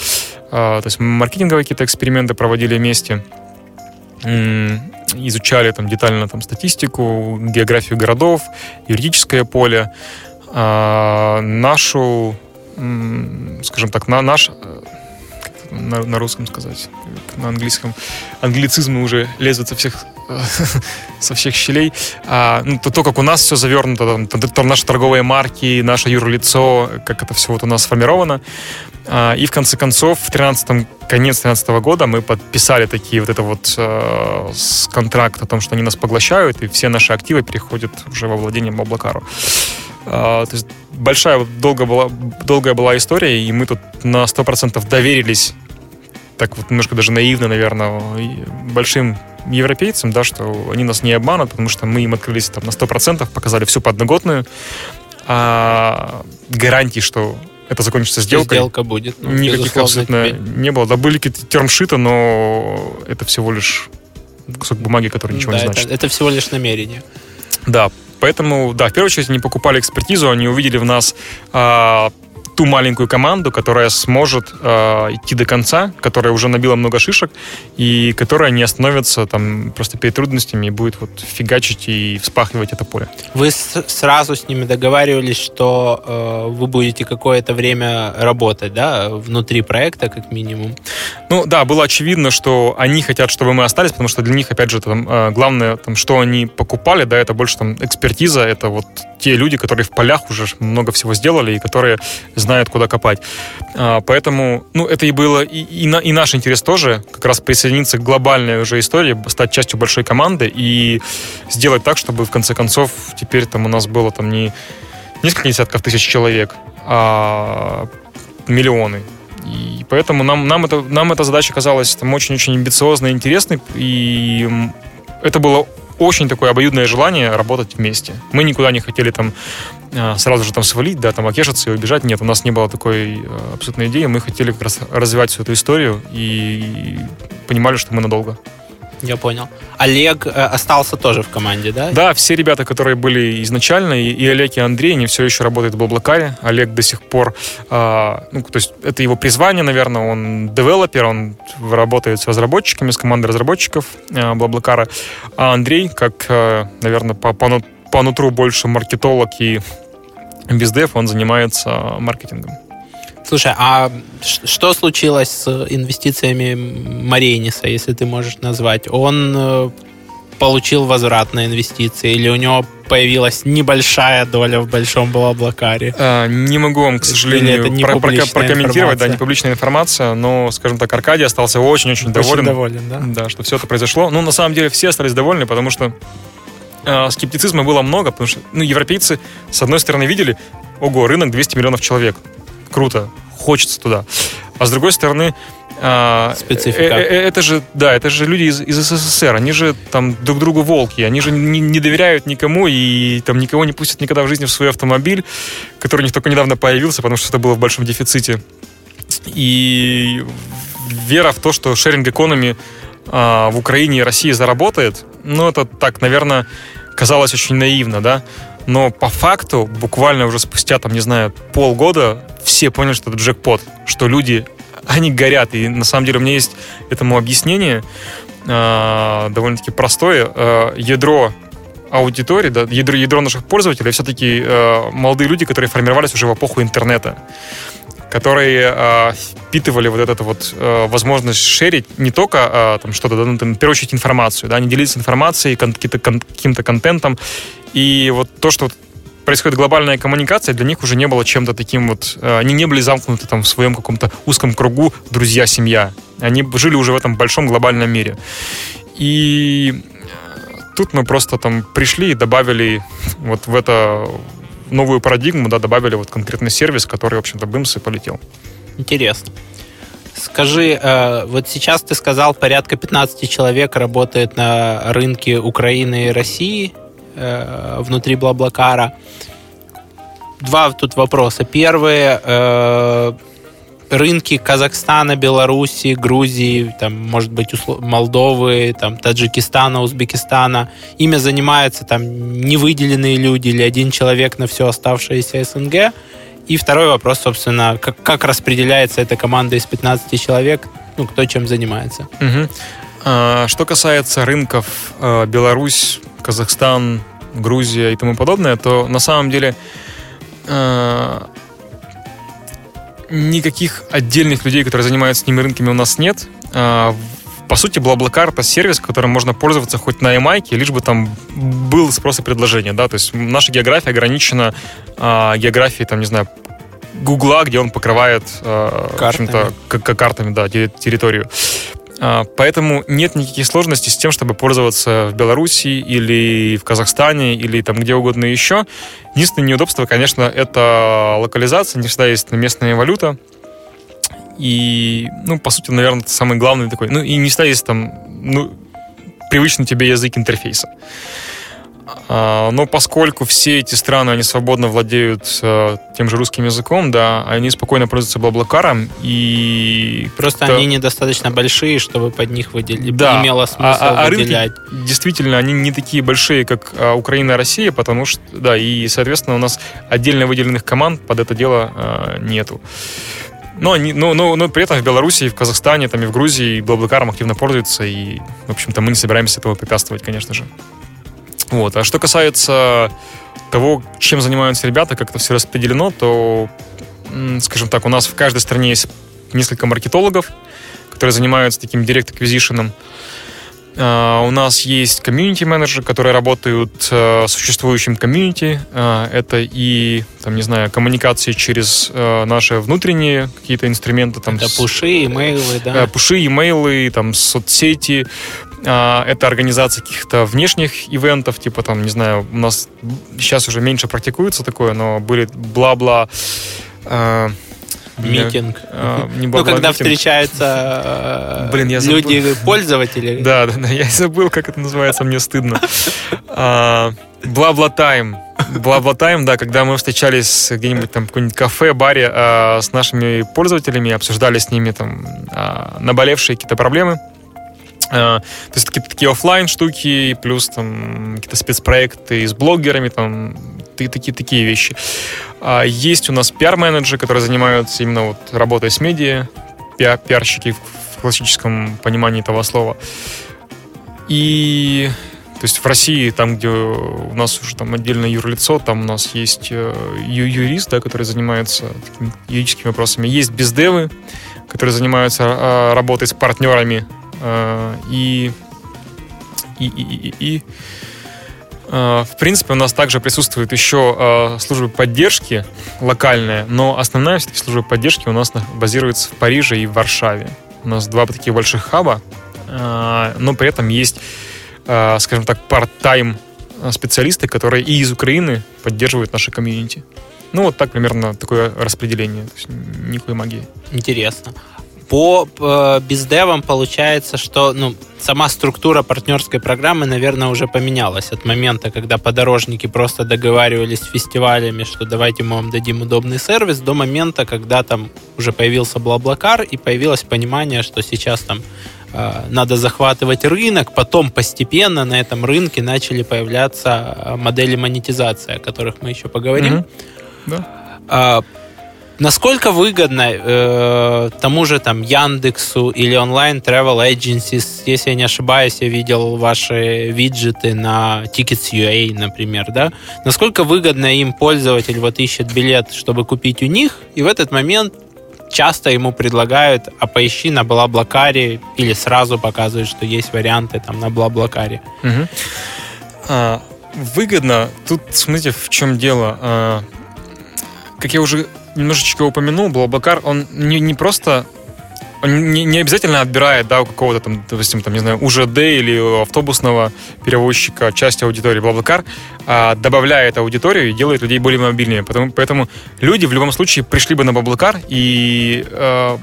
А, то есть маркетинговые какие-то эксперименты проводили вместе изучали там детально там статистику, географию городов, юридическое поле, а, нашу, скажем так, на наш на, на русском сказать, на английском. Англицизмы уже лезут со всех со всех щелей. А, ну, то, то, как у нас все завернуто, там, там, наши торговые марки, наше юрлицо, как это все вот у нас сформировано. А, и в конце концов, в 13 конец 2013 года мы подписали такие вот это вот э, контракт о том, что они нас поглощают, и все наши активы переходят уже во владение Моблакару. А, то есть большая, долго была, долгая была история, и мы тут на 100% доверились, так вот немножко даже наивно, наверное, большим европейцам, да, что они нас не обманут, потому что мы им открылись там на 100%, показали всю подноготную, а гарантий, что это закончится сделкой. Сделка будет. Ну, никаких абсолютно тебе. не было. Да были какие-то термшиты, но это всего лишь кусок бумаги, который ничего да, не значит. Это, это всего лишь намерение. Да, поэтому, да, в первую очередь они покупали экспертизу, они увидели в нас а, ту маленькую команду, которая сможет э, идти до конца, которая уже набила много шишек, и которая не остановится там просто перед трудностями и будет вот фигачить и вспахивать это поле. Вы с- сразу с ними договаривались, что э, вы будете какое-то время работать, да, внутри проекта, как минимум? Ну да, было очевидно, что они хотят, чтобы мы остались, потому что для них, опять же, там, э, главное, там, что они покупали, да, это больше там экспертиза, это вот те люди, которые в полях уже много всего сделали и которые знают, куда копать. А, поэтому, ну, это и было, и, и, на, и наш интерес тоже, как раз присоединиться к глобальной уже истории, стать частью большой команды и сделать так, чтобы в конце концов теперь там у нас было там не несколько десятков тысяч человек, а миллионы. И поэтому нам, нам, это, нам эта задача казалась там очень-очень амбициозной интересной, и это было очень такое обоюдное желание работать вместе. Мы никуда не хотели там а, сразу же там свалить, да, там окешиться и убежать. Нет, у нас не было такой а, абсолютной идеи. Мы хотели как раз развивать всю эту историю и понимали, что мы надолго. Я понял. Олег э, остался тоже в команде, да? Да, все ребята, которые были изначально, и, Олег, и Андрей, они все еще работают в Блаблакаре. Олег до сих пор, э, ну, то есть это его призвание, наверное, он девелопер, он работает с разработчиками, с командой разработчиков Блаблакара. А Андрей, как, э, наверное, по, по, по нутру больше маркетолог и бездев, он занимается маркетингом. Слушай, а что случилось с инвестициями Марениса, если ты можешь назвать? Он э, получил возврат на инвестиции или у него появилась небольшая доля в большом Блаблакаре? А, не могу вам, к сожалению, это не про- прокомментировать, информация. да, не публичная информация, но, скажем так, Аркадий остался очень-очень доволен. Очень доволен, да? Да, что все это произошло. Ну, на самом деле, все остались довольны, потому что э, скептицизма было много, потому что, ну, европейцы, с одной стороны, видели, ого, рынок 200 миллионов человек круто, хочется туда. А с другой стороны, а, Специфика. э, э, это же, да, это же люди из, из СССР, они же там друг другу волки, они же не, не доверяют никому и там никого не пустят никогда в жизни в свой автомобиль, который у них только недавно появился, потому что это было в большом дефиците. И вера в то, что шеринг экономи в Украине и России заработает, ну, это так, наверное, казалось очень наивно, да, но по факту буквально уже спустя, там, не знаю, полгода все поняли, что это джекпот, что люди, они горят, и на самом деле у меня есть этому объяснение, э, довольно-таки простое. Э, ядро аудитории, да, ядро, ядро наших пользователей все-таки э, молодые люди, которые формировались уже в эпоху интернета которые э, впитывали вот эту вот э, возможность шерить не только э, там что-то, да, ну, там, в первую очередь информацию, да, они делиться информацией, кон- каким-то контентом, и вот то, что происходит глобальная коммуникация, для них уже не было чем-то таким вот... Э, они не были замкнуты там в своем каком-то узком кругу друзья, семья. Они жили уже в этом большом глобальном мире. И тут мы просто там пришли и добавили вот в это новую парадигму, да, добавили вот конкретный сервис, который, в общем-то, бымс и полетел. Интересно. Скажи, э, вот сейчас ты сказал, порядка 15 человек работает на рынке Украины и России э, внутри Блаблакара. Два тут вопроса. Первый, э, рынки Казахстана, Белоруссии, Грузии, там, может быть, Молдовы, там, Таджикистана, Узбекистана. Ими занимаются там невыделенные люди или один человек на все оставшееся СНГ. И второй вопрос, собственно, как, как распределяется эта команда из 15 человек, ну, кто чем занимается. Угу. А, что касается рынков э, Беларусь, Казахстан, Грузия и тому подобное, то на самом деле э, никаких отдельных людей, которые занимаются этими рынками, у нас нет. А, по сути, BlaBlaCar — это сервис, которым можно пользоваться хоть на EMI, лишь бы там был спрос и предложение, да, то есть наша география ограничена а, географией, там, не знаю, Гугла, где он покрывает а, картами. картами, да, территорию. А, поэтому нет никаких сложностей с тем, чтобы пользоваться в Беларуси или в Казахстане или там где угодно еще. Единственное неудобство, конечно, это локализация. Не всегда есть местная валюта. И, ну, по сути, наверное, это самый главный такой. Ну, и не всегда есть там, ну, привычный тебе язык интерфейса. А, но поскольку все эти страны, они свободно владеют э, тем же русским языком, да, они спокойно пользуются Блаблакаром, и... Просто это... они недостаточно большие, чтобы под них выделить, да. имело а, смысл а, а, выделять. Рынки, действительно, они не такие большие, как а, Украина и Россия, потому что, да, и, соответственно, у нас отдельно выделенных команд под это дело а, нету. Но, они, но, но, но при этом в Беларуси, и в Казахстане, там, и в Грузии Блаблакаром активно пользуются, и, в общем-то, мы не собираемся этого препятствовать, конечно же. Вот. А что касается того, чем занимаются ребята, как это все распределено, то, скажем так, у нас в каждой стране есть несколько маркетологов, которые занимаются таким. Uh, у нас есть комьюнити-менеджеры, которые работают uh, с существующим комьюнити. Uh, это и, там, не знаю, коммуникации через наши внутренние какие-то инструменты. Там, это с, пуши, имейлы, да? Пуши, имейлы, там, соцсети, а, это организация каких-то внешних ивентов, типа там, не знаю, у нас сейчас уже меньше практикуется такое, но были бла-бла а, митинг. А, не ну, когда митинг. встречаются Блин, я люди, пользователи. Да, да, да, я забыл, как это называется, мне стыдно. Бла-бла тайм. Бла-бла тайм, да, когда мы встречались где-нибудь там в каком-нибудь кафе, баре с нашими пользователями, обсуждали с ними там наболевшие какие-то проблемы. Э, то есть такие, такие офлайн штуки, плюс там какие-то спецпроекты с блогерами, там такие, такие вещи. А есть у нас пиар-менеджеры, которые занимаются именно вот работой с медиа, пиар пиарщики в классическом понимании этого слова. И то есть в России, там, где у нас уже там отдельное юрлицо, там у нас есть э, юрист, да, который занимается такими юридическими вопросами. Есть бездевы, которые занимаются а, работой с партнерами и, и, и, и, и э, в принципе, у нас также присутствует еще э, служба поддержки локальная, но основная все-таки служба поддержки у нас базируется в Париже и в Варшаве. У нас два таких больших хаба, но при этом есть, скажем так, part-time специалисты, которые и из Украины поддерживают наши комьюнити. Ну, вот так примерно такое распределение. То есть никакой магии. Интересно. По э, бездевам получается, что ну, сама структура партнерской программы, наверное, уже поменялась от момента, когда подорожники просто договаривались с фестивалями, что давайте мы вам дадим удобный сервис, до момента, когда там уже появился Блаблакар и появилось понимание, что сейчас там э, надо захватывать рынок, потом постепенно на этом рынке начали появляться э, модели монетизации, о которых мы еще поговорим. Mm-hmm. Да. Насколько выгодно э, тому же там Яндексу или онлайн travel agencies, если я не ошибаюсь, я видел ваши виджеты на Tickets.ua, например, да? Насколько выгодно им пользователь вот ищет билет, чтобы купить у них, и в этот момент часто ему предлагают, а поищи на Блаблакаре, или сразу показывают, что есть варианты там на Блаблакаре. Угу. А, выгодно. Тут, смотрите, в чем дело. А, как я уже немножечко упомянул, Блаблакар, он не, не просто он не, не обязательно отбирает, да, у какого-то там, допустим, там, не знаю, УЖД или автобусного перевозчика часть аудитории Блаблакар, а добавляет аудиторию и делает людей более мобильными. Поэтому, поэтому люди в любом случае пришли бы на Блаблакар и э,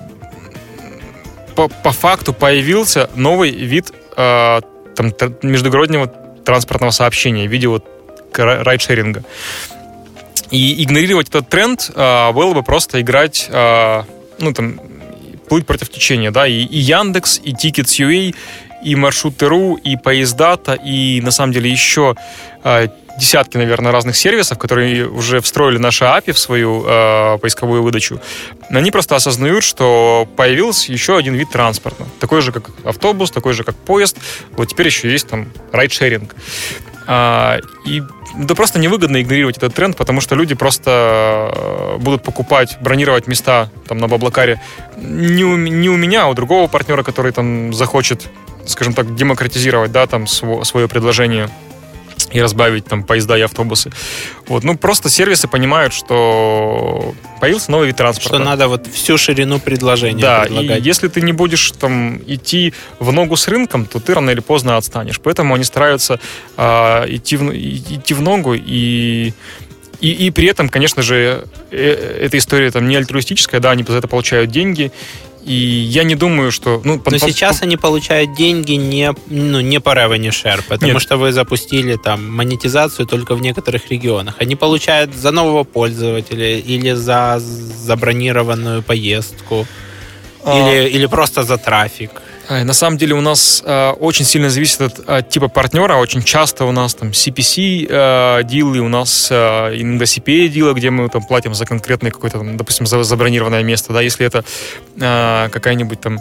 по, по факту появился новый вид э, там, междугороднего транспортного сообщения в виде вот райдшеринга. И игнорировать этот тренд э, было бы просто играть, э, ну, там, плыть против течения, да, и, и Яндекс, и Tickets.ua, и Маршрут.ру, и Поездата, и, на самом деле, еще э, десятки, наверное, разных сервисов, которые уже встроили наши API в свою э, поисковую выдачу, они просто осознают, что появился еще один вид транспорта. Такой же, как автобус, такой же, как поезд. Вот теперь еще есть там райдшеринг. А, и да просто невыгодно игнорировать этот тренд, потому что люди просто э, будут покупать, бронировать места там на Баблакаре не у, не у меня, а у другого партнера, который там захочет, скажем так, демократизировать, да, там свое предложение и разбавить там поезда и автобусы. Вот, ну просто сервисы понимают, что появился новый вид транспорта. Что надо вот всю ширину предложения Да, предлагать. и если ты не будешь там идти в ногу с рынком, то ты рано или поздно отстанешь. Поэтому они стараются э, идти, в, идти в ногу и и, и при этом, конечно же, э, эта история там не альтруистическая, да, они за это получают деньги, и я не думаю, что... Ну, Но по, сейчас они получают деньги не, ну, не по revenue share, потому Нет. что вы запустили там монетизацию только в некоторых регионах. Они получают за нового пользователя или за забронированную поездку, а... или, или просто за трафик. На самом деле у нас э, очень сильно зависит от, от типа партнера. Очень часто у нас там CPC э, дилы, у нас э, иногда CPA дилы, где мы там платим за конкретное какое-то, допустим, за забронированное место. Да, если это э, какая-нибудь там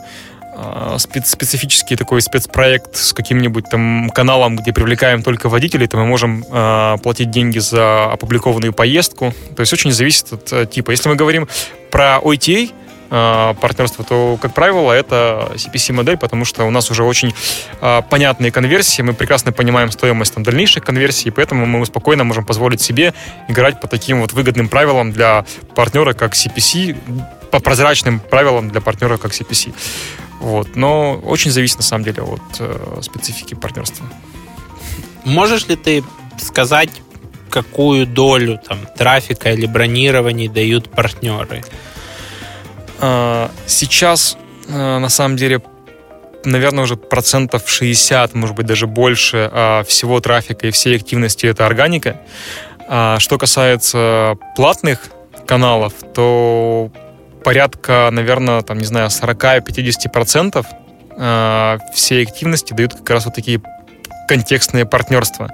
спец специфический такой спецпроект с каким-нибудь там каналом, где привлекаем только водителей, то мы можем э, платить деньги за опубликованную поездку. То есть очень зависит от э, типа. Если мы говорим про OTA, Э, партнерства, то, как правило, это CPC-модель, потому что у нас уже очень э, понятные конверсии, мы прекрасно понимаем стоимость там, дальнейших конверсий, поэтому мы спокойно можем позволить себе играть по таким вот выгодным правилам для партнера, как CPC, по прозрачным правилам для партнера, как CPC. Вот. Но очень зависит, на самом деле, от э, специфики партнерства. Можешь ли ты сказать, какую долю там, трафика или бронирований дают партнеры? А, сейчас, а, на самом деле, наверное, уже процентов 60, может быть, даже больше а, всего трафика и всей активности это органика. Что касается платных каналов, то порядка, наверное, там, не знаю, 40-50% всей активности дают как раз вот такие контекстные партнерства.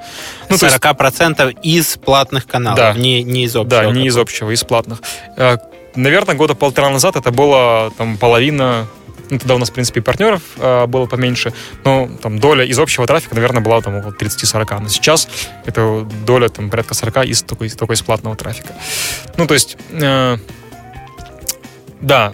Ну, 40% есть, из платных каналов, да, не, не из общего. Да, не из общего, из платных наверное, года полтора назад это было там половина ну, тогда у нас, в принципе, партнеров э, было поменьше, но там доля из общего трафика, наверное, была там около 30-40. Но сейчас это доля там порядка 40 из только, только из платного трафика. Ну, то есть, э, да,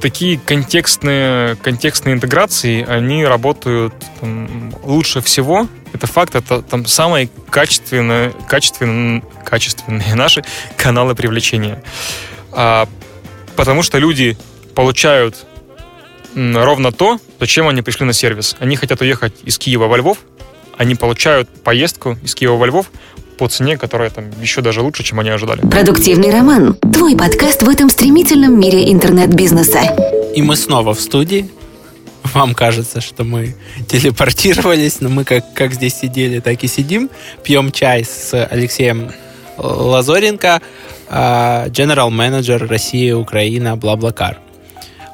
такие контекстные, контекстные интеграции, они работают там, лучше всего, это факт, это там самые качественные, качественные, качественные наши каналы привлечения. А, потому что люди получают ровно то, зачем они пришли на сервис. Они хотят уехать из Киева во Львов, они получают поездку из Киева во Львов по цене, которая там еще даже лучше, чем они ожидали. Продуктивный роман. Твой подкаст в этом стремительном мире интернет-бизнеса. И мы снова в студии. Вам кажется, что мы телепортировались, но мы как, как здесь сидели, так и сидим. Пьем чай с Алексеем Лазоренко, а, Manager Россия, Украина, Блаблакар.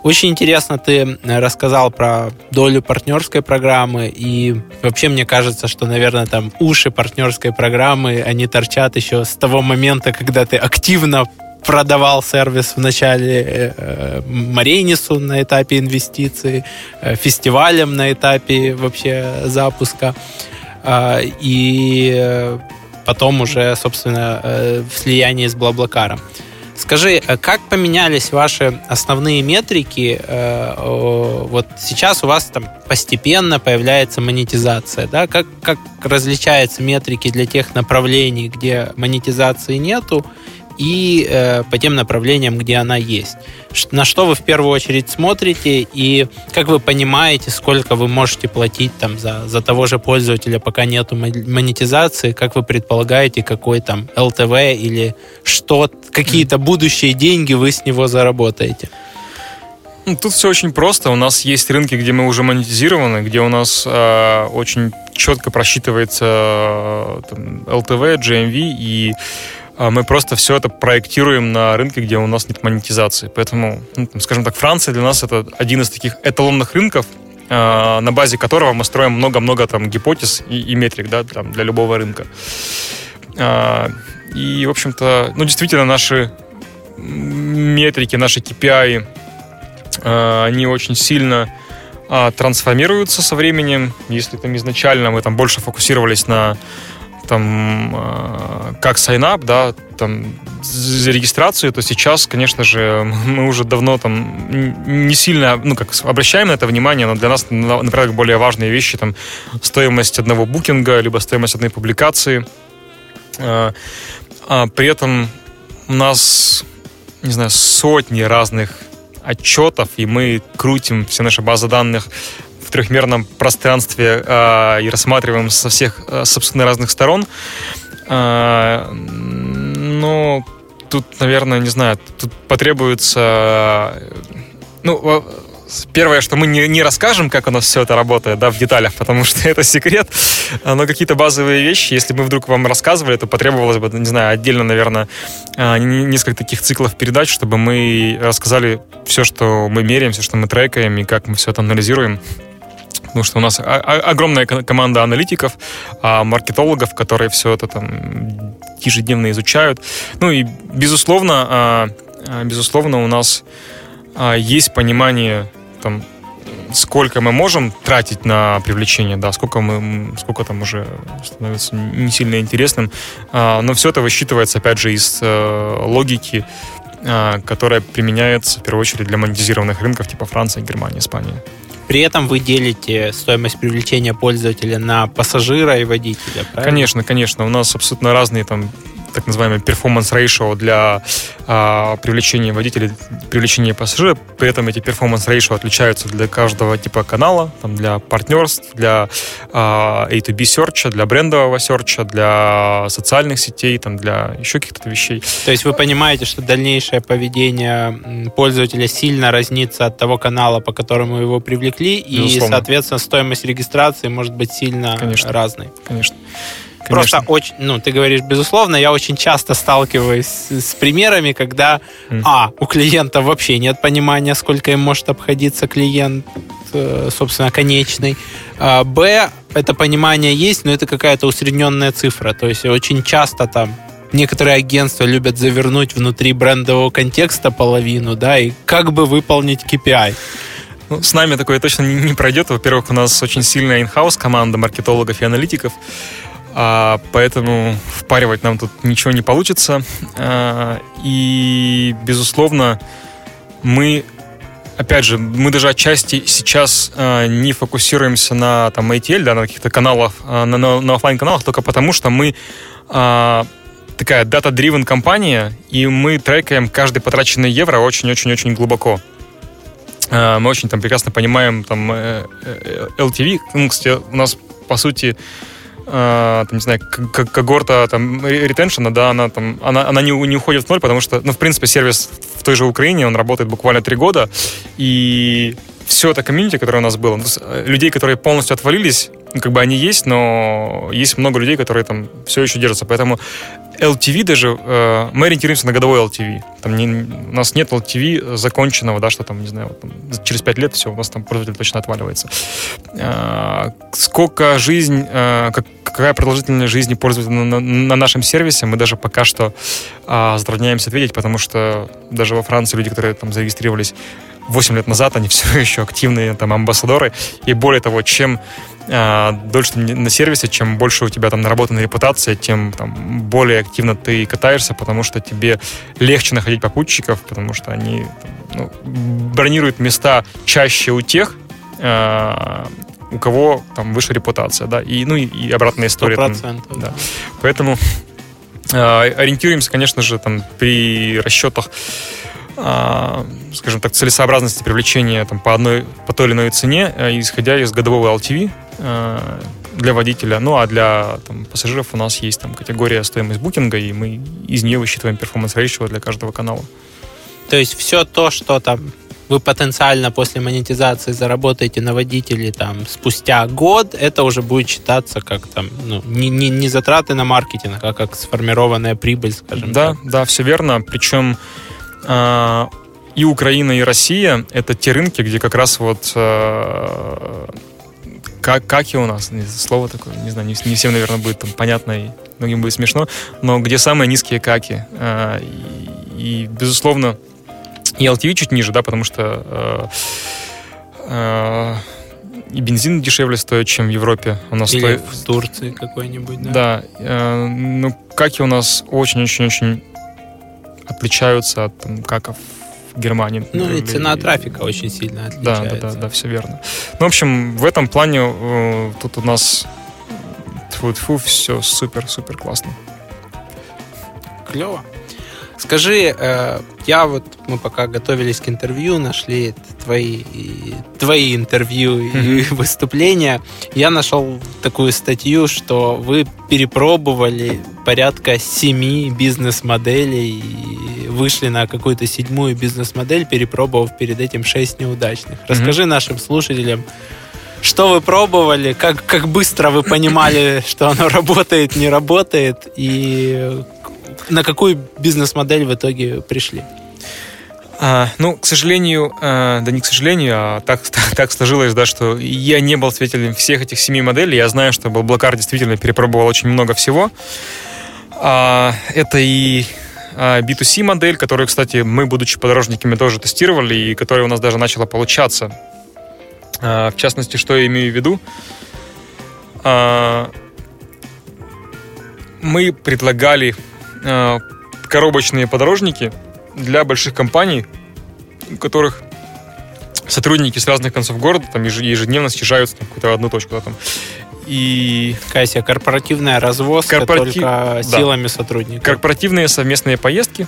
Очень интересно ты рассказал про долю партнерской программы, и вообще мне кажется, что, наверное, там уши партнерской программы, они торчат еще с того момента, когда ты активно продавал сервис в начале э, э Марейнису на этапе инвестиций, э, фестивалем на этапе вообще запуска. Э, и потом уже, собственно, э, в слиянии с Блаблакаром. Скажи, э, как поменялись ваши основные метрики? Э, вот сейчас у вас там постепенно появляется монетизация, да? Как, как различаются метрики для тех направлений, где монетизации нету, и э, по тем направлениям, где она есть. На что вы в первую очередь смотрите и как вы понимаете, сколько вы можете платить там за, за того же пользователя, пока нету монетизации, как вы предполагаете, какой там ЛТВ или что, какие-то будущие деньги вы с него заработаете? Ну, тут все очень просто. У нас есть рынки, где мы уже монетизированы, где у нас э, очень четко просчитывается э, там, LTV, GMV и мы просто все это проектируем на рынке, где у нас нет монетизации. Поэтому, ну, скажем так, Франция для нас это один из таких эталонных рынков, а, на базе которого мы строим много-много там гипотез и, и метрик да, там, для любого рынка. А, и, в общем-то, ну, действительно, наши метрики, наши KPI, они очень сильно трансформируются со временем. Если там изначально мы там больше фокусировались на там э, как сайнап, да, там за регистрацию, то сейчас, конечно же, мы уже давно там не сильно, ну, как обращаем на это внимание, но для нас, например, более важные вещи, там, стоимость одного букинга, либо стоимость одной публикации. Э, а при этом у нас, не знаю, сотни разных отчетов, и мы крутим все наши базы данных трехмерном пространстве э, и рассматриваем со всех, э, собственно, разных сторон. Э, но тут, наверное, не знаю, тут потребуется... Ну, первое, что мы не, не расскажем, как у нас все это работает, да, в деталях, потому что это секрет, но какие-то базовые вещи, если мы вдруг вам рассказывали, то потребовалось бы, не знаю, отдельно, наверное, несколько таких циклов передач, чтобы мы рассказали все, что мы меряем, все, что мы трекаем и как мы все это анализируем потому что у нас огромная команда аналитиков, а, маркетологов, которые все это там ежедневно изучают. Ну и, безусловно, а, а, безусловно, у нас есть понимание там, сколько мы можем тратить на привлечение, да, сколько мы, сколько там уже становится не сильно интересным, но все это высчитывается, опять же, из э, логики, которая применяется в первую очередь для монетизированных рынков типа Франция, Германия, Испания. При этом вы делите стоимость привлечения пользователя на пассажира и водителя, правильно? Конечно, конечно. У нас абсолютно разные там так называемый performance ratio для а, привлечения водителей, привлечения пассажира. При этом эти performance ratio отличаются для каждого типа канала, там, для партнерств, для а, A2B серча, для брендового серча, для социальных сетей, там, для еще каких-то вещей. То есть вы понимаете, что дальнейшее поведение пользователя сильно разнится от того канала, по которому его привлекли, Безусловно. и, соответственно, стоимость регистрации может быть сильно Конечно. разной. Конечно. Конечно. Просто очень, ну, ты говоришь, безусловно, я очень часто сталкиваюсь с, с примерами, когда, mm. а, у клиента вообще нет понимания, сколько им может обходиться клиент, э, собственно, конечный. А, б, это понимание есть, но это какая-то усредненная цифра. То есть очень часто там некоторые агентства любят завернуть внутри брендового контекста половину, да, и как бы выполнить KPI. Ну, с нами такое точно не, не пройдет. Во-первых, у нас очень сильная инхаус команда маркетологов и аналитиков а, поэтому впаривать нам тут ничего не получится. А, и, безусловно, мы опять же, мы даже отчасти сейчас э, не фокусируемся на там ATL, да, на каких-то каналах, э, на, на, на офлайн каналах, только потому что мы э, такая дата-дривен компания, и мы трекаем каждый потраченный евро очень-очень-очень глубоко. Э, мы очень там прекрасно понимаем там э, э, LTV. Ну, кстати, у нас по сути э, там, не знаю, когорта там ретеншена, да, она там, она, она не, не уходит в ноль, потому что, ну, в принципе, сервис в той же Украине, он работает буквально три года, и все это комьюнити, которое у нас было, ну, э, людей, которые полностью отвалились, ну, как бы они есть, но есть много людей, которые там все еще держатся. Поэтому LTV даже, э, мы ориентируемся на годовой LTV. Там не, у нас нет LTV законченного, да, что там, не знаю, вот, там, через 5 лет все, у нас там пользователь точно отваливается. Э, сколько жизнь, э, как, какая продолжительность жизни пользователя на, на, на нашем сервисе, мы даже пока что э, затрудняемся ответить, потому что даже во Франции люди, которые там зарегистрировались 8 лет назад, они все еще активные там амбассадоры. И более того, чем э, дольше ты на сервисе, чем больше у тебя там наработана репутация, тем там, более активно ты катаешься, потому что тебе легче находить попутчиков, потому что они ну, бронируют места чаще у тех, э, у кого там выше репутация, да, и, ну и, и обратная история. 100%, там, да. Поэтому э, ориентируемся, конечно же, там при расчетах скажем так, целесообразности привлечения там, по, одной, по той или иной цене, э, исходя из годового LTV э, для водителя. Ну, а для там, пассажиров у нас есть там, категория стоимость букинга, и мы из нее высчитываем перформанс ratio для каждого канала. То есть все то, что там вы потенциально после монетизации заработаете на водителе там спустя год, это уже будет считаться как там ну, не, не, не затраты на маркетинг, а как сформированная прибыль, скажем да, так. Да, все верно. Причем а, и Украина, и Россия — это те рынки, где как раз вот э, как, как и у нас, слово такое, не знаю, не, не всем, наверное, будет там понятно и многим будет смешно, но где самые низкие каки. Э, и, и, безусловно, и LTV чуть ниже, да, потому что э, и бензин дешевле стоит, чем в Европе. У нас Или стоит... в Турции какой-нибудь, да? Да. Э, ну, каки у нас очень-очень-очень отличаются от там, каков в Германии. Ну и цена трафика очень сильно отличается. Да, да, да, да, все верно. Ну, в общем, в этом плане э, тут у нас тьфу все супер-супер классно. Клево. Скажи, э, я вот, мы пока готовились к интервью, нашли твои, твои интервью и выступления. Я нашел такую статью, что вы перепробовали порядка семи бизнес-моделей и вышли на какую-то седьмую бизнес-модель, перепробовав перед этим шесть неудачных. Расскажи нашим слушателям, что вы пробовали, как, как быстро вы понимали, что оно работает, не работает, и на какую бизнес-модель в итоге пришли? А, ну, к сожалению, а, да не к сожалению, а так, так, так сложилось, да, что я не был свидетелем всех этих семи моделей. Я знаю, что Блаблакар действительно перепробовал очень много всего. А, это и B2C а, модель, которую, кстати, мы, будучи подорожниками, тоже тестировали, и которая у нас даже начала получаться. В частности, что я имею в виду? Мы предлагали коробочные подорожники для больших компаний, у которых сотрудники с разных концов города там ежедневно съезжаются в какую-то одну точку. Да, там. И... Какая себе корпоративная развозка Корпоратив... только силами да. сотрудников. Корпоративные совместные поездки.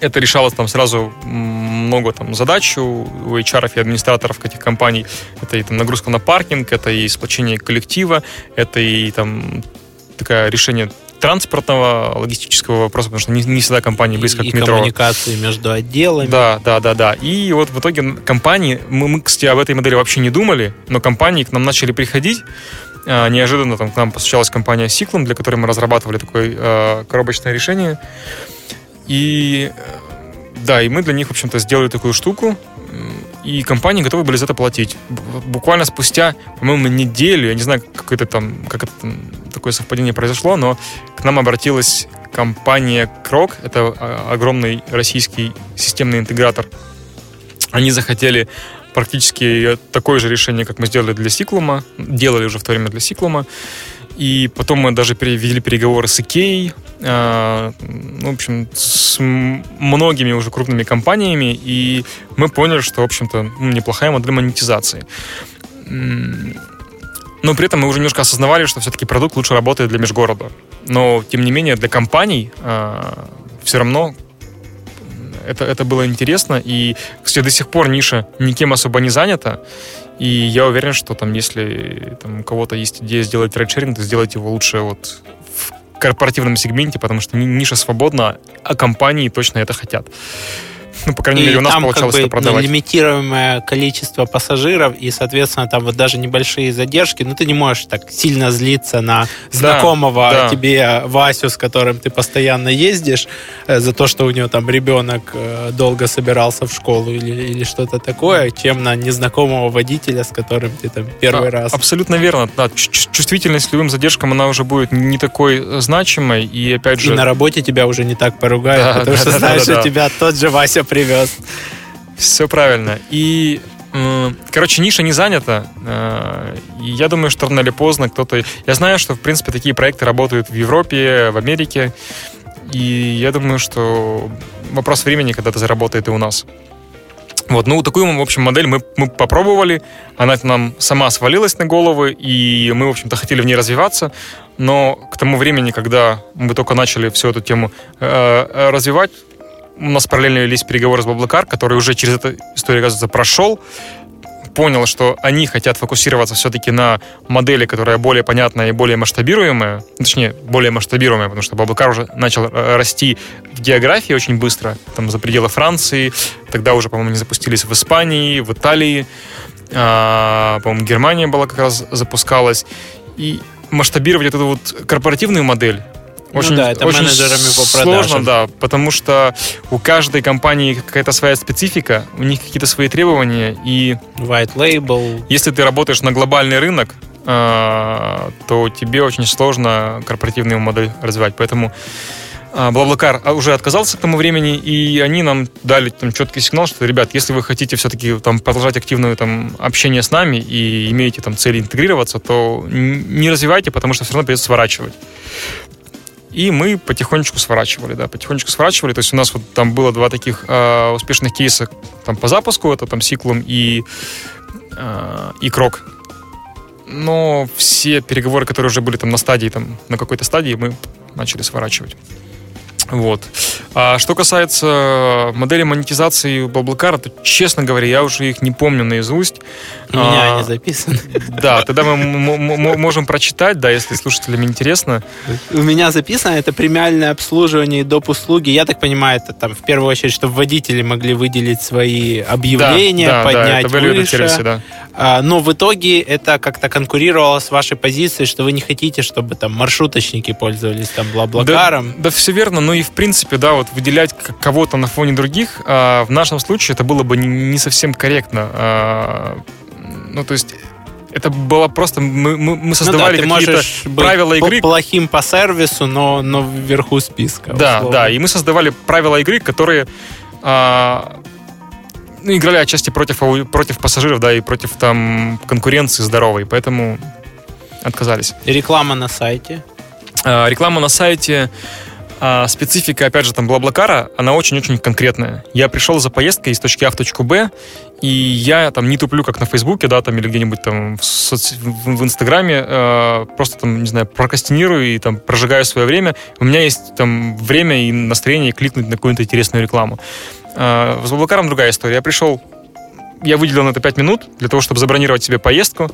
Это решалось там сразу много там задач у HR и администраторов этих компаний. Это и там нагрузка на паркинг, это и сплочение коллектива, это и там такое решение транспортного, логистического вопроса, потому что не, не всегда компании близко и, к метро. И коммуникации между отделами. Да, да, да, да. И вот в итоге компании, мы, мы, кстати, об этой модели вообще не думали, но компании к нам начали приходить, а, неожиданно там к нам постучалась компания Cyclone, для которой мы разрабатывали такое э, коробочное решение. И да, и мы для них, в общем-то, сделали такую штуку, и компании готовы были за это платить. Буквально спустя, по-моему, неделю, я не знаю, как это там, как это там, такое совпадение произошло, но к нам обратилась компания Крок, это а, огромный российский системный интегратор. Они захотели практически такое же решение, как мы сделали для Сиклума, делали уже в то время для Сиклума. И потом мы даже вели переговоры с Икеей, в общем, с многими уже крупными компаниями, и мы поняли, что, в общем-то, ну, неплохая модель монетизации. Но при этом мы уже немножко осознавали, что все-таки продукт лучше работает для межгорода. Но, тем не менее, для компаний э, все равно это, это было интересно. И, кстати, до сих пор ниша никем особо не занята. И я уверен, что там, если там, у кого-то есть идея сделать райдшеринг, то сделать его лучше вот корпоративном сегменте, потому что ниша свободна, а компании точно это хотят. Ну, по крайней и мере, у нас там получалось как бы, это продавать. лимитируемое количество пассажиров, и, соответственно, там вот даже небольшие задержки, ну, ты не можешь так сильно злиться на знакомого да, да. тебе Васю, с которым ты постоянно ездишь, э, за то, что у него там ребенок э, долго собирался в школу или, или что-то такое, чем на незнакомого водителя, с которым ты там первый да, раз. Абсолютно верно. Да, чувствительность к любым задержкам, она уже будет не такой э, значимой, и опять же... И на работе тебя уже не так поругают, да, потому да, что да, знаешь, да, да, да. тебя тот же Вася привез. Все правильно. И Короче, ниша не занята. Э, я думаю, что рано или поздно кто-то... Я знаю, что, в принципе, такие проекты работают в Европе, в Америке. И я думаю, что вопрос времени, когда это заработает и у нас. Вот, ну, такую, в общем, модель мы, мы попробовали. Она нам сама свалилась на головы, и мы, в общем-то, хотели в ней развиваться. Но к тому времени, когда мы только начали всю эту тему э, э развивать, у нас параллельно велись переговоры с Баблакар, который уже через эту историю, оказывается, прошел, понял, что они хотят фокусироваться все-таки на модели, которая более понятная и более масштабируемая, точнее, более масштабируемая, потому что Баблакар уже начал э, расти в географии очень быстро, там за пределы Франции, тогда уже, по-моему, они запустились в Испании, в Италии, а, по-моему, Германия была как раз запускалась, и масштабировать эту вот корпоративную модель очень, ну да, это очень менеджерами по продажам. Сложно, да, потому что у каждой компании какая-то своя специфика, у них какие-то свои требования и... White label. Если ты работаешь на глобальный рынок, а, то тебе очень сложно корпоративную модель развивать. Поэтому Блаблакар а, уже отказался к тому времени, и они нам дали там четкий сигнал, что, ребят, если вы хотите все-таки там продолжать активное там общение с нами и имеете там цель интегрироваться, то не развивайте, потому что все равно придется сворачивать. И мы потихонечку сворачивали, да, потихонечку сворачивали. То есть у нас вот там было два таких э, успешных кейса там по запуску, это там Сиклум и, э, и Крок. Но все переговоры, которые уже были там на стадии, там, на какой-то стадии, мы начали сворачивать. Вот. А что касается модели монетизации Блаблакара, то, честно говоря, я уже их не помню наизусть. У меня а, они записаны. Да, тогда мы можем прочитать, да, если слушателям интересно. У меня записано, это премиальное обслуживание и доп. услуги. Я так понимаю, это там в первую очередь, чтобы водители могли выделить свои объявления, да, поднять да, выше. Сервисе, да. А, но в итоге это как-то конкурировало с вашей позицией, что вы не хотите, чтобы там маршруточники пользовались там Блаблакаром. Да, да все верно, но и в принципе, да, вот выделять кого-то на фоне других, а, в нашем случае это было бы не, совсем корректно. А, ну, то есть это было просто мы, мы, мы создавали ну да, какие-то правила игры. плохим по сервису, но, но вверху списка. Да, условно. да, и мы создавали правила игры, которые а, ну, играли отчасти против, против пассажиров, да, и против там конкуренции здоровой, поэтому отказались. И реклама на сайте? А, реклама на сайте а специфика, опять же, там, Блаблакара, она очень-очень конкретная. Я пришел за поездкой из точки А в точку Б, и я там не туплю, как на Фейсбуке, да, там, или где-нибудь там в, соц... в, Инстаграме, э, просто там, не знаю, прокастинирую и там прожигаю свое время. У меня есть там время и настроение кликнуть на какую-то интересную рекламу. Э, с Блаблакаром другая история. Я пришел, я выделил на это 5 минут для того, чтобы забронировать себе поездку,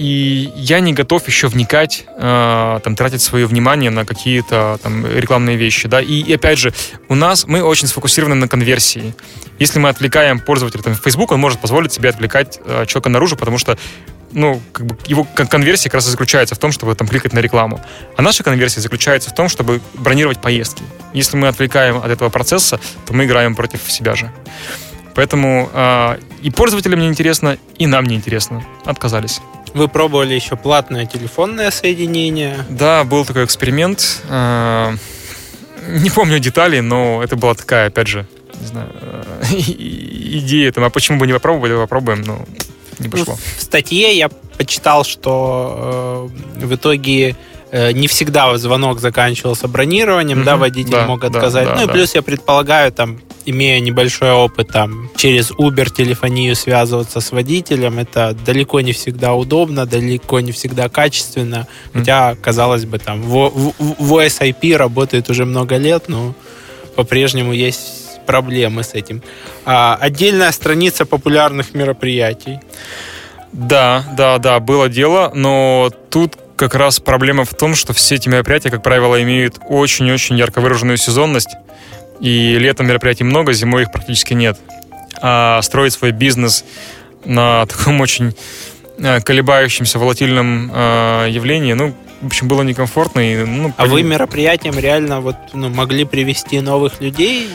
и я не готов еще вникать, э, там, тратить свое внимание на какие-то там рекламные вещи, да, и, и опять же, у нас, мы очень сфокусированы на конверсии. Если мы отвлекаем пользователя, там, Facebook, он может позволить себе отвлекать э, человека наружу, потому что ну, как бы его конверсия как раз и заключается в том, чтобы там кликать на рекламу. А наша конверсия заключается в том, чтобы бронировать поездки. Если мы отвлекаем от этого процесса, то мы играем против себя же. Поэтому э, и пользователям не интересно, и нам не интересно. Отказались. Вы пробовали еще платное телефонное соединение? Да, был такой эксперимент. Э, не помню деталей, но это была такая, опять же, не знаю, э, идея. Там, а почему бы не попробовали, попробуем, но не ну, пошло. В статье я почитал, что э, в итоге не всегда звонок заканчивался бронированием, mm-hmm. да, водитель да, мог отказать. Да, ну да, и плюс да. я предполагаю, там, имея небольшой опыт, там, через Uber телефонию связываться с водителем, это далеко не всегда удобно, далеко не всегда качественно. Mm-hmm. Хотя, казалось бы, там, Voice IP работает уже много лет, но по-прежнему есть проблемы с этим. А, отдельная страница популярных мероприятий. Да, да, да, было дело, но тут как раз проблема в том, что все эти мероприятия, как правило, имеют очень-очень ярко выраженную сезонность. И летом мероприятий много, зимой их практически нет. А строить свой бизнес на таком очень э, колебающемся, волатильном э, явлении, ну, в общем, было некомфортно. И, ну, а вы мероприятием реально вот, ну, могли привести новых людей?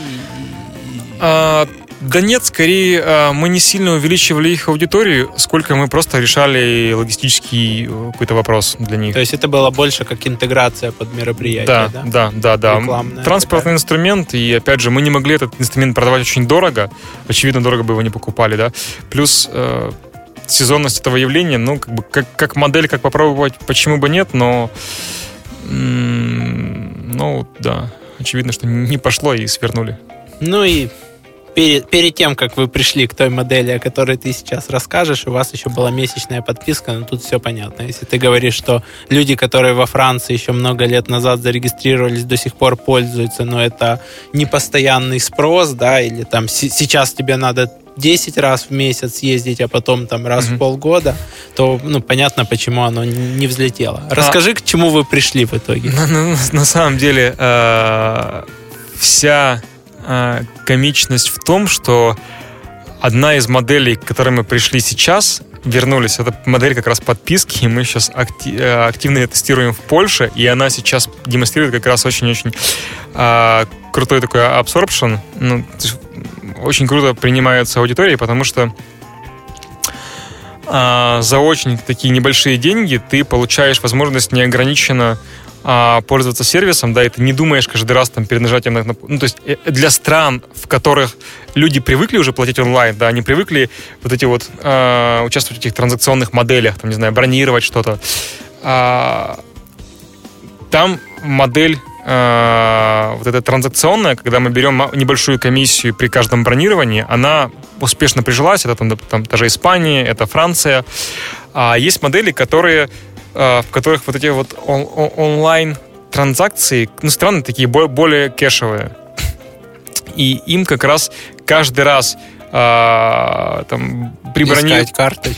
А, да нет, скорее э, мы не сильно увеличивали их аудиторию, сколько мы просто решали логистический э, какой-то вопрос для них. То есть это было больше как интеграция под мероприятие, да? Да, да, да. да. Транспортный такая. инструмент, и опять же, мы не могли этот инструмент продавать очень дорого, очевидно, дорого бы его не покупали, да. Плюс э, сезонность этого явления, ну, как бы как, как модель, как попробовать, почему бы нет, но ну, да, очевидно, что не пошло и свернули. Ну и перед, перед тем, как вы пришли к той модели, о которой ты сейчас расскажешь, у вас еще была месячная подписка, но тут все понятно. Если ты говоришь, что люди, которые во Франции еще много лет назад зарегистрировались, до сих пор пользуются, но это не постоянный спрос, да, или там сейчас тебе надо 10 раз в месяц ездить, а потом там раз mm-hmm. в полгода, то ну, понятно, почему оно не взлетело. Расскажи, а... к чему вы пришли в итоге. На, на, на самом деле, э, вся э, комичность в том, что одна из моделей, к которой мы пришли сейчас, вернулись. Это модель как раз подписки, и мы сейчас акти- э, активно ее тестируем в Польше, и она сейчас демонстрирует как раз очень-очень э, крутой такой absorption. Ну, очень круто принимается аудиторией, потому что э, за очень такие небольшие деньги ты получаешь возможность неограниченно а, пользоваться сервисом, да, и ты не думаешь каждый раз там перед нажатием на. Ну, то есть э, для стран, в которых люди привыкли уже платить онлайн, да, они привыкли вот эти вот а, участвовать в этих транзакционных моделях, там, не знаю, бронировать что-то. А, там модель а, вот эта транзакционная, когда мы берем небольшую комиссию при каждом бронировании, она успешно прижилась. Это там, там даже Испания, это Франция. А есть модели, которые в которых вот эти вот он, онлайн транзакции, ну, страны такие более кэшевые. И им как раз каждый раз а, там, при, брони...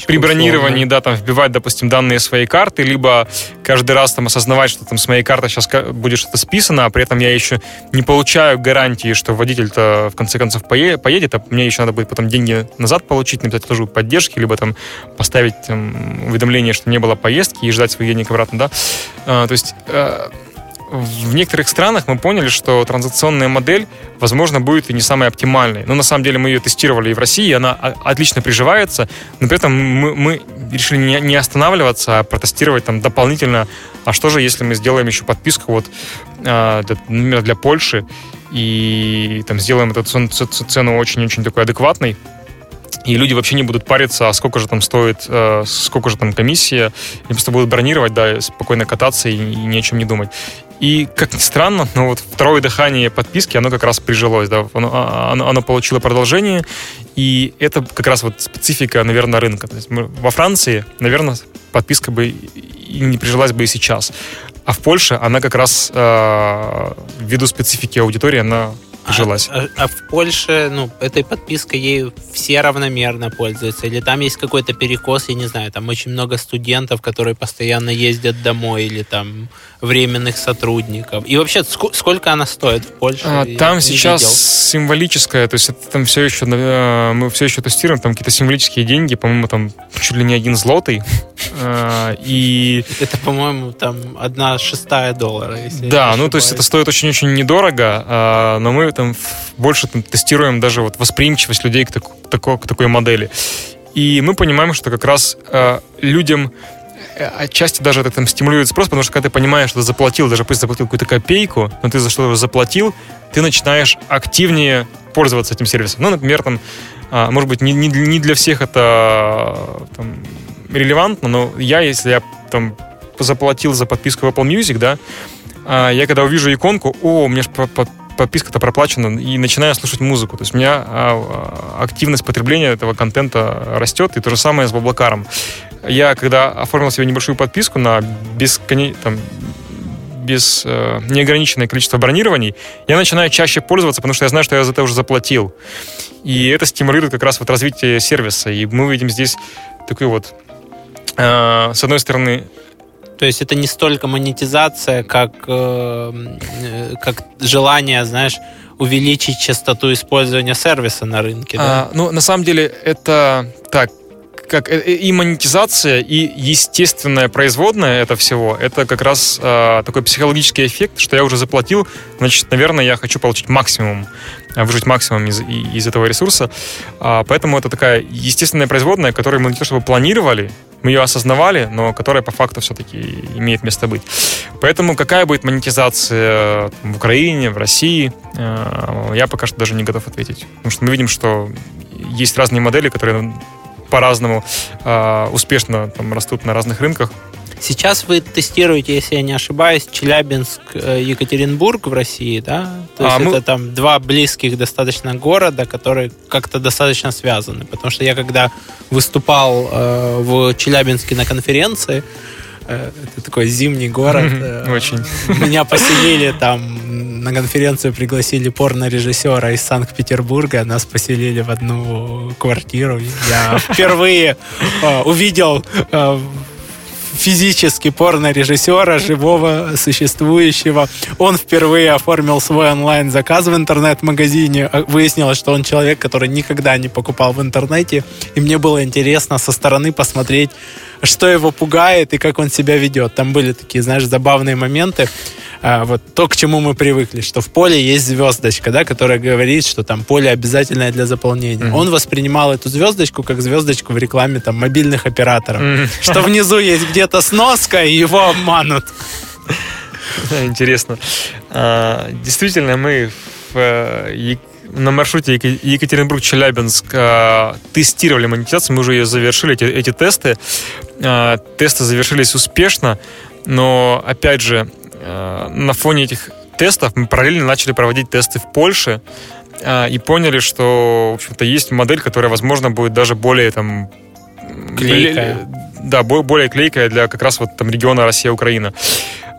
при бронировании, условно. да, там вбивать, допустим, данные своей карты, либо каждый раз там осознавать, что там с моей карты сейчас будет что-то списано, а при этом я еще не получаю гарантии, что водитель-то в конце концов поедет, а мне еще надо будет потом деньги назад получить, написать службу поддержки, либо там поставить там, уведомление, что не было поездки и ждать свой денег обратно, да. А, то есть а, в некоторых странах мы поняли, что транзакционная модель, возможно, будет и не самой оптимальной. Но на самом деле мы ее тестировали и в России, она отлично приживается, но при этом мы, мы решили не, не останавливаться, а протестировать там дополнительно, а что же, если мы сделаем еще подписку вот, а, для, например, для Польши, и там сделаем эту цену очень-очень такой адекватной, и люди вообще не будут париться, а сколько же там стоит, э, сколько же там комиссия, и просто будут бронировать, да, спокойно кататься и, и ни о чем не думать. И, как ни странно, но вот второе дыхание подписки, оно как раз прижилось, да, оно, а, оно, оно получило продолжение, и это как раз вот специфика, наверное, рынка. То есть мы, во Франции, наверное, подписка бы и не прижилась бы и сейчас. А в Польше она как раз э, ввиду специфики аудитории, она прижилась. А, а, а в Польше, ну, этой подпиской ей все равномерно пользуются? Или там есть какой-то перекос, я не знаю, там очень много студентов, которые постоянно ездят домой, или там временных сотрудников. И вообще, ск- сколько она стоит в Польше? А, там сейчас видел. символическая, то есть это там все еще, э, мы все еще тестируем, там какие-то символические деньги, по-моему, там чуть ли не один злотый. А, и... Это, по-моему, там одна шестая доллара. да, ну то есть это стоит очень-очень недорого, а, но мы там больше там, тестируем даже вот восприимчивость людей к, так, к такой модели. И мы понимаем, что как раз э, людям Э, отчасти даже это там стимулирует спрос, потому что когда ты понимаешь, что ты заплатил, даже пусть заплатил какую-то копейку, но ты за что-то заплатил, ты начинаешь активнее пользоваться этим сервисом. Ну, например, там, а, может быть, не, не, не для всех это там, релевантно, но я, если я там заплатил за подписку в Apple Music, да, я когда увижу иконку, о, у меня же подписка-то проплачена, и начинаю слушать музыку. То есть у меня а, активность потребления этого контента растет, и то же самое с Баблакаром я когда оформил себе небольшую подписку на бесконе... там, без э, неограниченное количество бронирований, я начинаю чаще пользоваться, потому что я знаю, что я за это уже заплатил. И это стимулирует как раз вот развитие сервиса. И мы видим здесь такой вот э, с одной стороны, То есть это не столько монетизация, как, э, э, как желание, знаешь, увеличить частоту использования сервиса на рынке. Да? А, ну, на самом деле, это так, как э, и монетизация, и естественное производное это всего, это как раз э, такой психологический эффект, что я уже заплатил, значит, наверное, я хочу получить максимум, а, выжить максимум из, из этого ресурса. А, поэтому это такая естественная производная, которую мы не то чтобы планировали, мы ее осознавали, но которая по факту все-таки имеет место быть. Поэтому какая будет монетизация в Украине, в России, э, я пока что даже не готов ответить. Потому что мы видим, что есть разные модели, которые по-разному э, успешно там, растут на разных рынках. Сейчас вы тестируете, если я не ошибаюсь, Челябинск, э, Екатеринбург в России, да? То есть а это мы... там два близких достаточно города, которые как-то достаточно связаны. Потому что я когда выступал э, в Челябинске на конференции, э, это такой зимний город. Э, Очень. Меня поселили там на конференцию пригласили порно-режиссера из Санкт-Петербурга. Нас поселили в одну квартиру. Я впервые э, увидел физически порно-режиссера, живого, существующего. Он впервые оформил свой онлайн-заказ в интернет-магазине. Выяснилось, что он человек, который никогда не покупал в интернете. И мне было интересно со стороны посмотреть, что его пугает и как он себя ведет. Там были такие, знаешь, забавные моменты. А, вот то, к чему мы привыкли, что в поле есть звездочка, да, которая говорит, что там поле обязательное для заполнения. Mm-hmm. Он воспринимал эту звездочку как звездочку в рекламе там мобильных операторов, mm-hmm. что внизу есть где-то сноска и его обманут. Интересно. А, действительно, мы в э, на маршруте Екатеринбург-Челябинск э, тестировали монетизацию, мы уже ее завершили, эти, эти тесты. Тесты завершились успешно, но, опять же, на фоне этих тестов мы параллельно начали проводить тесты в Польше э, и поняли, что, в общем-то, есть модель, которая, возможно, будет даже более там... Клейкая. Да, более клейкая для как раз вот там региона Россия-Украина.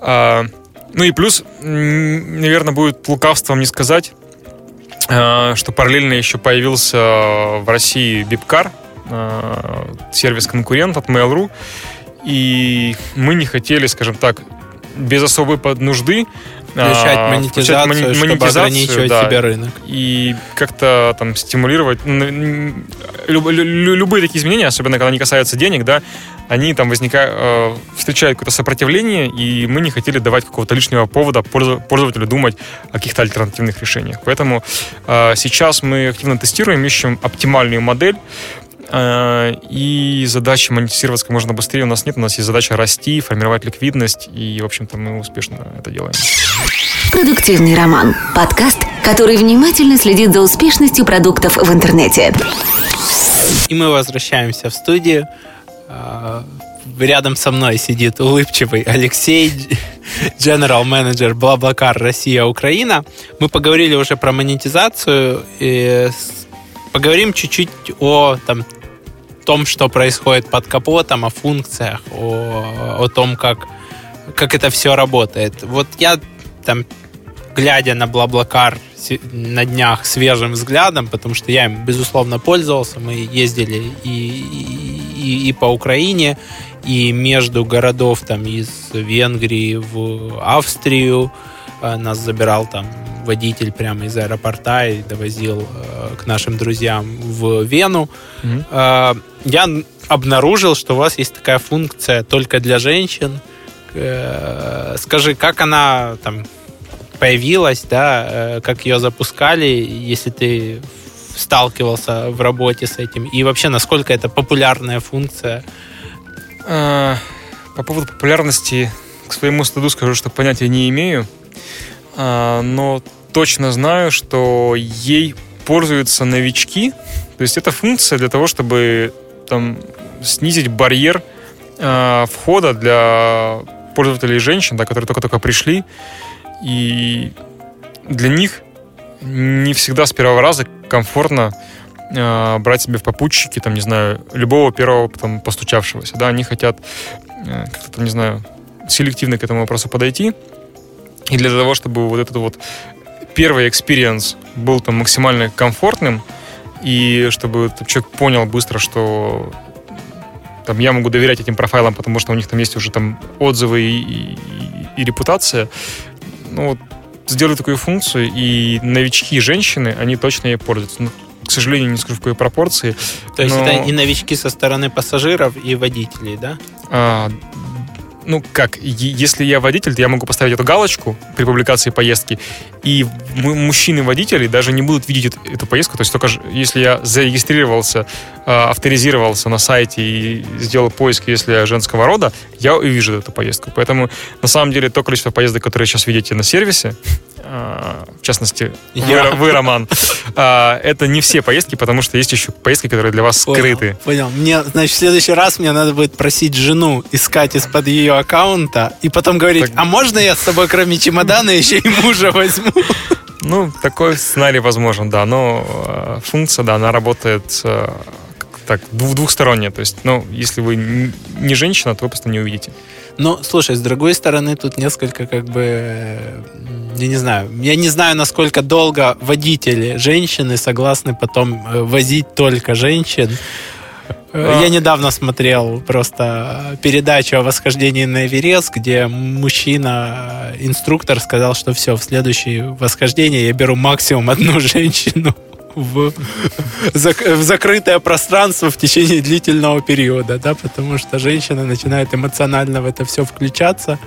Э, ну и плюс, наверное, будет лукавством не сказать, Э, что параллельно еще появился в России Бипкар, э, сервис-конкурент от Mail.ru, и мы не хотели, скажем так, без особой нужды включать а, монетизацию, включать мони- чтобы ограничивать да, себе рынок. И как-то там стимулировать люб- любые такие изменения, особенно когда они касаются денег, да, они там возникают, э, встречают какое-то сопротивление, и мы не хотели давать какого-то лишнего повода пользователю думать о каких-то альтернативных решениях. Поэтому э, сейчас мы активно тестируем, ищем оптимальную модель, и задачи монетизироваться как можно быстрее у нас нет. У нас есть задача расти, формировать ликвидность, и, в общем-то, мы успешно это делаем. Продуктивный роман. Подкаст, который внимательно следит за успешностью продуктов в интернете. И мы возвращаемся в студию. А, рядом со мной сидит улыбчивый Алексей, General Manager Блаблакар Россия-Украина. Мы поговорили уже про монетизацию. И поговорим чуть-чуть о там, том, что происходит под капотом, о функциях, о, о том, как, как это все работает. Вот я там, глядя на Блаблакар на днях свежим взглядом, потому что я им, безусловно, пользовался. Мы ездили и, и, и по Украине, и между городов там из Венгрии в Австрию. А, нас забирал там водитель прямо из аэропорта и довозил э, к нашим друзьям в Вену. Mm-hmm. Э, я обнаружил, что у вас есть такая функция только для женщин. Э, скажи, как она там появилась, да, э, как ее запускали, если ты сталкивался в работе с этим, и вообще насколько это популярная функция? А, по поводу популярности, к своему стыду скажу, что понятия не имею, но точно знаю, что ей пользуются новички. То есть это функция для того, чтобы там снизить барьер э, входа для пользователей женщин, да, которые только-только пришли. И для них не всегда с первого раза комфортно э, брать себе в попутчики, там, не знаю, любого первого там, постучавшегося. Да, они хотят э, как-то там, не знаю, селективно к этому вопросу подойти. И для того, чтобы вот этот вот первый experience был там максимально комфортным, и чтобы человек понял быстро, что там, я могу доверять этим профайлам, потому что у них там есть уже там отзывы и, и, и репутация. Ну, вот, сделали такую функцию, и новички женщины, они точно ей пользуются. Ну, к сожалению, не скажу в какой пропорции. То есть это и новички со стороны пассажиров, и водителей, да? А, ну, как, если я водитель, то я могу поставить эту галочку при публикации поездки, и мужчины-водители даже не будут видеть эту, поездку, то есть только если я зарегистрировался, э, авторизировался на сайте и сделал поиск, если я женского рода, я увижу эту поездку. Поэтому, на самом деле, то количество поездок, которые сейчас видите на сервисе, а, в частности, вы, вы, Роман, а, это не все поездки, потому что есть еще поездки, которые для вас скрыты. Понял. понял. Мне, значит, в следующий раз мне надо будет просить жену искать из-под ее аккаунта и потом говорить, так... а можно я с собой, кроме чемодана, еще и мужа возьму? Ну, такой сценарий возможен, да, но э, функция, да, она работает э, так двухсторонняя, то есть, ну, если вы не женщина, то вы просто не увидите. Ну, слушай, с другой стороны, тут несколько как бы я не знаю, я не знаю, насколько долго водители, женщины согласны потом э, возить только женщин. Э, я недавно смотрел просто передачу о восхождении на Эверест, где мужчина, инструктор, сказал, что все, в следующее восхождение я беру максимум одну женщину в, в закрытое пространство в течение длительного периода, да, потому что женщина начинает эмоционально в это все включаться.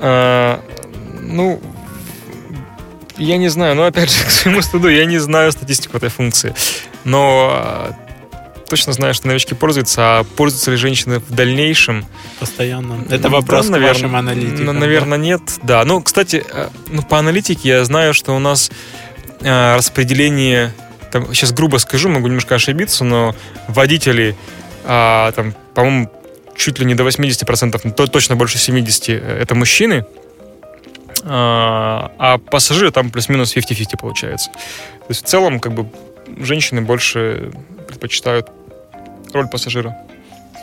А, ну, я не знаю, но опять же, к своему стыду, я не знаю статистику этой функции. Но а, точно знаю, что новички пользуются, а пользуются ли женщины в дальнейшем? Постоянно. Это вопрос да, наверное, к вашим аналитикам. Наверное, да? нет. Да. Ну, кстати, э, ну, по аналитике я знаю, что у нас э, распределение, там, сейчас грубо скажу, могу немножко ошибиться, но водители, э, там, по-моему, чуть ли не до 80%, но точно больше 70% э, это мужчины, а, а пассажиры там плюс-минус 50-50 получается. То есть в целом как бы женщины больше предпочитают роль пассажира.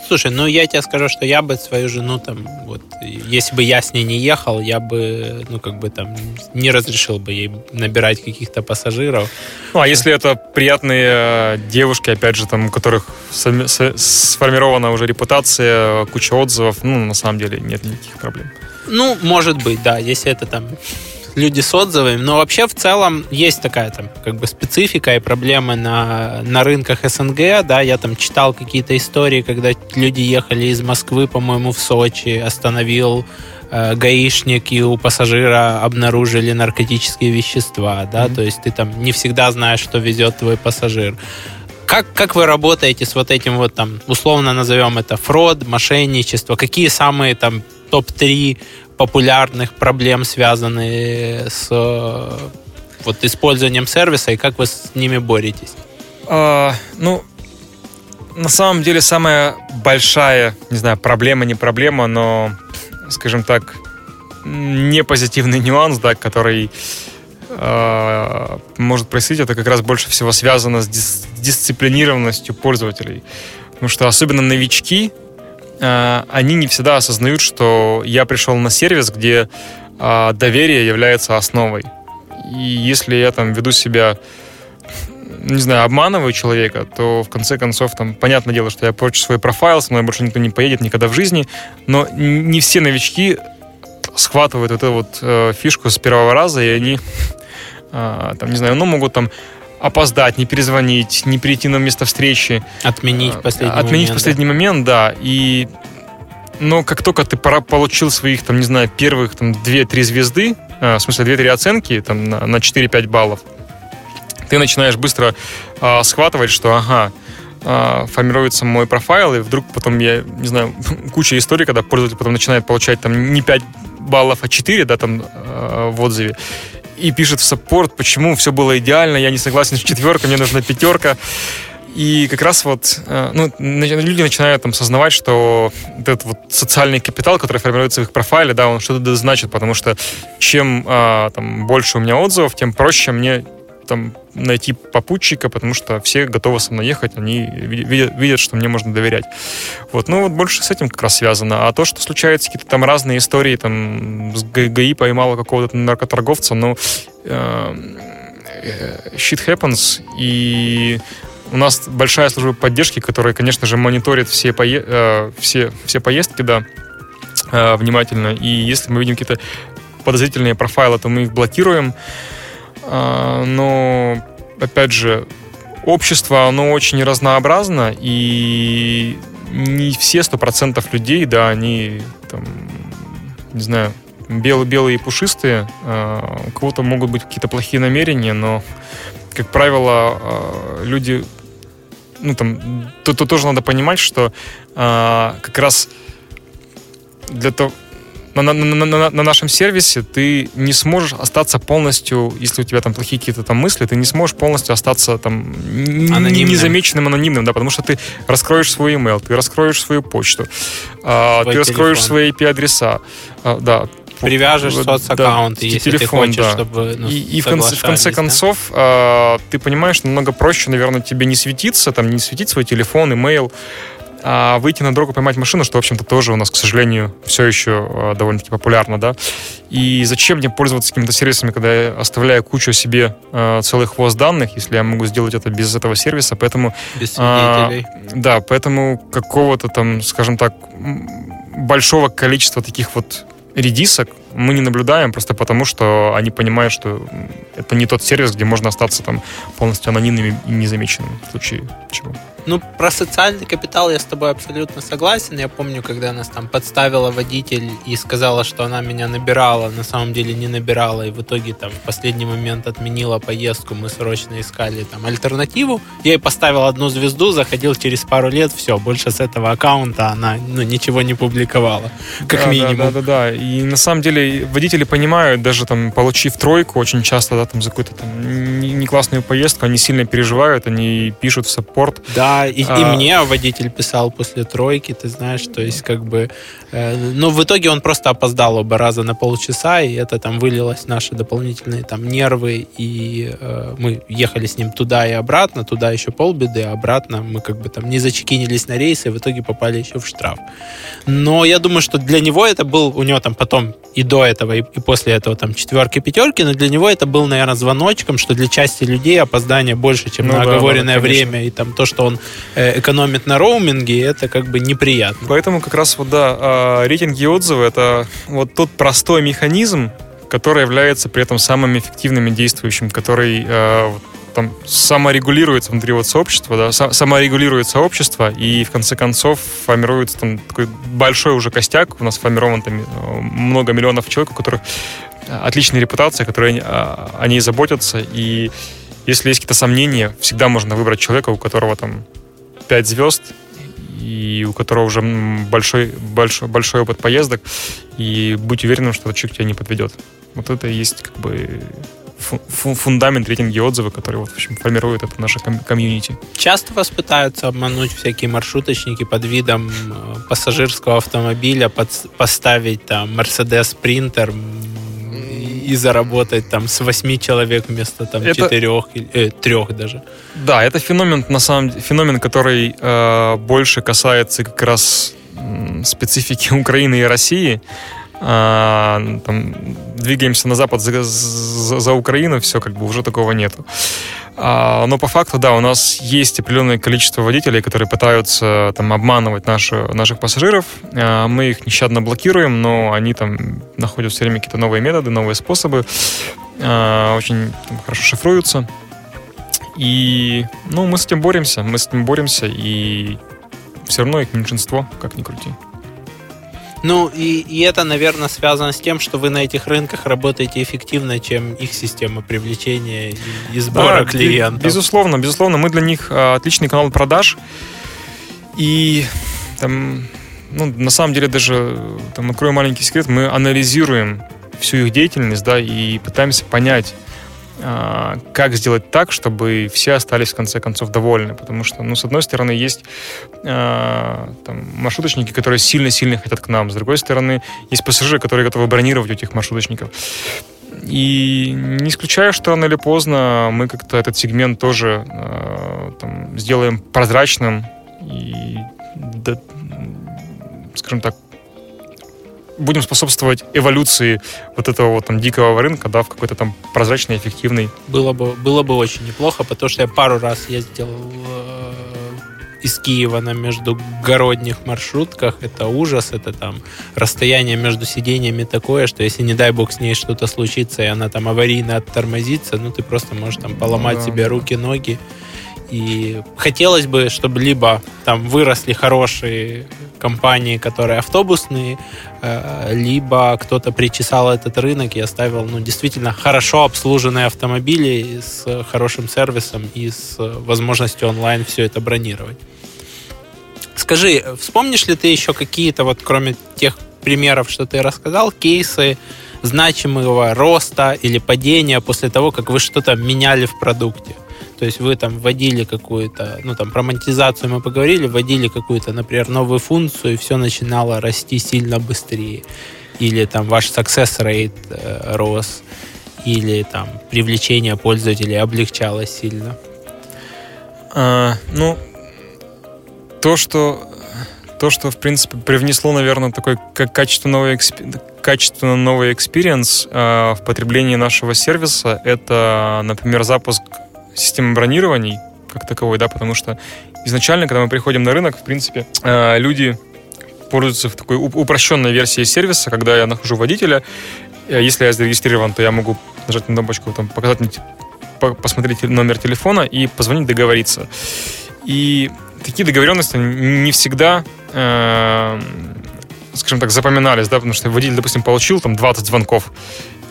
Слушай, ну я тебе скажу, что я бы свою жену там, вот, если бы я с ней не ехал, я бы, ну, как бы там, не разрешил бы ей набирать каких-то пассажиров. Ну, а если это приятные э, девушки, опять же, там, у которых сформирована уже репутация, куча отзывов, ну, на самом деле нет никаких проблем. Ну, может быть, да, если это там люди с отзывами. Но вообще в целом есть такая там как бы специфика и проблемы на, на рынках СНГ. Да, я там читал какие-то истории, когда люди ехали из Москвы, по-моему, в Сочи, остановил э, гаишник и у пассажира обнаружили наркотические вещества, да, mm-hmm. то есть ты там не всегда знаешь, что везет твой пассажир. Как, как вы работаете с вот этим вот там, условно назовем это фрод, мошенничество? Какие самые там топ-3 популярных проблем, связанные с вот, использованием сервиса, и как вы с ними боретесь? А, ну, на самом деле самая большая, не знаю, проблема, не проблема, но, скажем так, не позитивный нюанс, да, который э, может происходить, это как раз больше всего связано с дис- дисциплинированностью пользователей. Потому что особенно новички, а, они не всегда осознают, что я пришел на сервис, где а, доверие является основой. И если я там веду себя не знаю, обманываю человека, то в конце концов, там, понятное дело, что я порчу свой профайл, со мной больше никто не поедет никогда в жизни, но не все новички схватывают эту вот э, фишку с первого раза, и они, э, там, не знаю, ну, могут там опоздать, не перезвонить, не прийти на место встречи. Отменить в последний Отменить момент. в последний да. момент, да. И но как только ты получил своих, там, не знаю, первых там 2-3 звезды, э, в смысле 2-3 оценки там, на, на 4-5 баллов, ты начинаешь быстро э, схватывать, что ага, э, формируется мой профайл, и вдруг потом я, не знаю, куча историй, когда пользователь потом начинает получать там не 5 баллов, а 4, да, там э, в отзыве и пишет в саппорт, почему все было идеально, я не согласен с четверкой, мне нужна пятерка. И как раз вот э, ну, люди начинают там сознавать, что этот вот социальный капитал, который формируется в их профайле, да, он что-то значит, потому что чем а, там больше у меня отзывов, тем проще мне там найти попутчика, потому что все готовы со мной ехать, они видят, видят, что мне можно доверять. Вот, ну вот больше с этим как раз связано. А то, что случаются какие-то там разные истории, там с ГАИ поймала какого-то наркоторговца, ну, э, shit happens, и у нас большая служба поддержки, которая, конечно же, мониторит все, пое... э, все, все поездки, да, э, внимательно. И если мы видим какие-то подозрительные профайлы, то мы их блокируем. Э, но, опять же, общество, оно очень разнообразно, и не все сто процентов людей, да, они там, не знаю, белые-белые и пушистые. Э, у кого-то могут быть какие-то плохие намерения, но, как правило, э, люди ну, там, тут, тут тоже надо понимать, что а, как раз для того, на, на, на, на, на нашем сервисе ты не сможешь остаться полностью, если у тебя там плохие какие-то там мысли, ты не сможешь полностью остаться там анонимным. незамеченным, анонимным, да, потому что ты раскроешь свой email, ты раскроешь свою почту, а, ты телефон. раскроешь свои IP-адреса, а, да, привяжешь соцаккаунт, да, если телефон, ты хочешь, да. чтобы ну, И, и в, конце, в конце концов э, ты понимаешь, намного проще, наверное, тебе не светиться, там не светить свой телефон, имейл, а выйти на дорогу, поймать машину, что, в общем-то, тоже у нас, к сожалению, все еще э, довольно-таки популярно, да. И зачем мне пользоваться какими-то сервисами, когда я оставляю кучу себе э, целый хвост данных, если я могу сделать это без этого сервиса, поэтому... Без свидетелей. Э, да, поэтому какого-то там, скажем так, большого количества таких вот редисок мы не наблюдаем просто потому, что они понимают, что это не тот сервис, где можно остаться там полностью анонимным и незамеченным в случае чего. Ну, про социальный капитал я с тобой абсолютно согласен. Я помню, когда нас там подставила водитель и сказала, что она меня набирала, на самом деле не набирала, и в итоге там в последний момент отменила поездку, мы срочно искали там альтернативу. Я ей поставил одну звезду, заходил через пару лет, все, больше с этого аккаунта она ну, ничего не публиковала, как да, минимум. Да, да, да, да. И на самом деле водители понимают, даже там получив тройку, очень часто, да, там за какую-то там не классную поездку, они сильно переживают, они пишут в саппорт. Да, и, а... и мне водитель писал после тройки, ты знаешь, то есть как бы... Э, ну, в итоге он просто опоздал оба раза на полчаса, и это там вылилось наши дополнительные там нервы, и э, мы ехали с ним туда и обратно, туда еще полбеды, а обратно мы как бы там не зачекинились на рейсы, и в итоге попали еще в штраф. Но я думаю, что для него это был, у него там потом и до этого, и, и после этого там четверки, пятерки, но для него это был, наверное, звоночком, что для части людей опоздание больше, чем ну, на оговоренное да, да, время, и там то, что он экономит на роуминге, это как бы неприятно. Поэтому как раз вот, да, а, рейтинги и отзывы — это вот тот простой механизм, который является при этом самым эффективным и действующим, который э, там саморегулируется внутри вот сообщества, да, саморегулирует сообщество, и в конце концов формируется там такой большой уже костяк, у нас формирован там э, много миллионов человек, у которых отличная репутация, которые о ней заботятся, и если есть какие-то сомнения, всегда можно выбрать человека, у которого там 5 звезд, и у которого уже большой, большой, большой опыт поездок, и будь уверенным, что этот человек тебя не подведет. Вот это и есть как бы фундамент рейтинги отзывы, который вот, в общем, формирует это наше комьюнити. Часто вас пытаются обмануть всякие маршруточники под видом э, пассажирского автомобиля, под, поставить там Mercedes Sprinter, и заработать там с 8 человек вместо там это... 4, э, 3 даже. Да, это феномен, на самом деле, феномен, который э, больше касается как раз специфики Украины и России. А, там, двигаемся на запад за, за, за Украину, все, как бы уже такого нету. А, но по факту, да, у нас есть определенное количество водителей, которые пытаются там обманывать наши, наших пассажиров. А, мы их нещадно блокируем, но они там находят все время какие-то новые методы, новые способы, а, очень там, хорошо шифруются. И, ну, мы с этим боремся, мы с этим боремся, и все равно их меньшинство, как ни крути. Ну, и, и это, наверное, связано с тем, что вы на этих рынках работаете эффективно, чем их система привлечения и, и сбора да, клиентов. Безусловно, безусловно. Мы для них а, отличный канал продаж. И там, ну, на самом деле, даже там, открою маленький секрет, мы анализируем всю их деятельность, да, и пытаемся понять, как сделать так, чтобы все остались в конце концов довольны. Потому что, ну, с одной стороны, есть э, там, маршруточники, которые сильно-сильно хотят к нам. С другой стороны, есть пассажиры, которые готовы бронировать у этих маршруточников. И не исключаю, что рано или поздно мы как-то этот сегмент тоже э, там, сделаем прозрачным и, да, скажем так, будем способствовать эволюции вот этого вот там дикого рынка, да, в какой-то там прозрачный, эффективный. Было бы, было бы очень неплохо, потому что я пару раз ездил э, из Киева на междугородних маршрутках. Это ужас, это там расстояние между сидениями такое, что если, не дай бог, с ней что-то случится, и она там аварийно оттормозится, ну, ты просто можешь там поломать ну, да. себе руки, ноги. И хотелось бы, чтобы либо там выросли хорошие компании, которые автобусные, либо кто-то причесал этот рынок и оставил ну, действительно хорошо обслуженные автомобили с хорошим сервисом и с возможностью онлайн все это бронировать. Скажи, вспомнишь ли ты еще какие-то, вот кроме тех примеров, что ты рассказал, кейсы значимого роста или падения после того, как вы что-то меняли в продукте? То есть вы там вводили какую-то, ну там про монетизацию мы поговорили, вводили какую-то, например, новую функцию, и все начинало расти сильно быстрее. Или там ваш success rate э, рос, или там привлечение пользователей облегчалось сильно. А, ну, то, что то, что, в принципе, привнесло, наверное, такой качественно новый, качественно новый experience э, в потреблении нашего сервиса, это, например, запуск системы бронирований как таковой, да, потому что изначально, когда мы приходим на рынок, в принципе, э, люди пользуются в такой упрощенной версии сервиса, когда я нахожу водителя, э, если я зарегистрирован, то я могу нажать на кнопочку, там, показать мне, посмотреть номер телефона и позвонить, договориться. И такие договоренности не всегда, э, скажем так, запоминались, да, потому что водитель, допустим, получил там 20 звонков,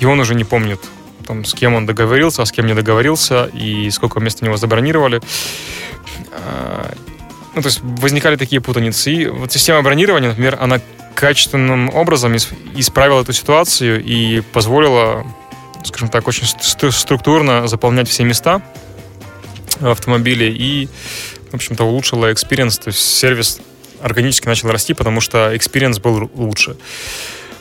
и он уже не помнит, там, с кем он договорился, а с кем не договорился, и сколько мест у него забронировали. А, ну, то есть возникали такие путаницы. И вот система бронирования, например, она качественным образом исправила эту ситуацию и позволила, скажем так, очень структурно заполнять все места в автомобиле и, в общем-то, улучшила experience, то есть сервис органически начал расти, потому что experience был лучше.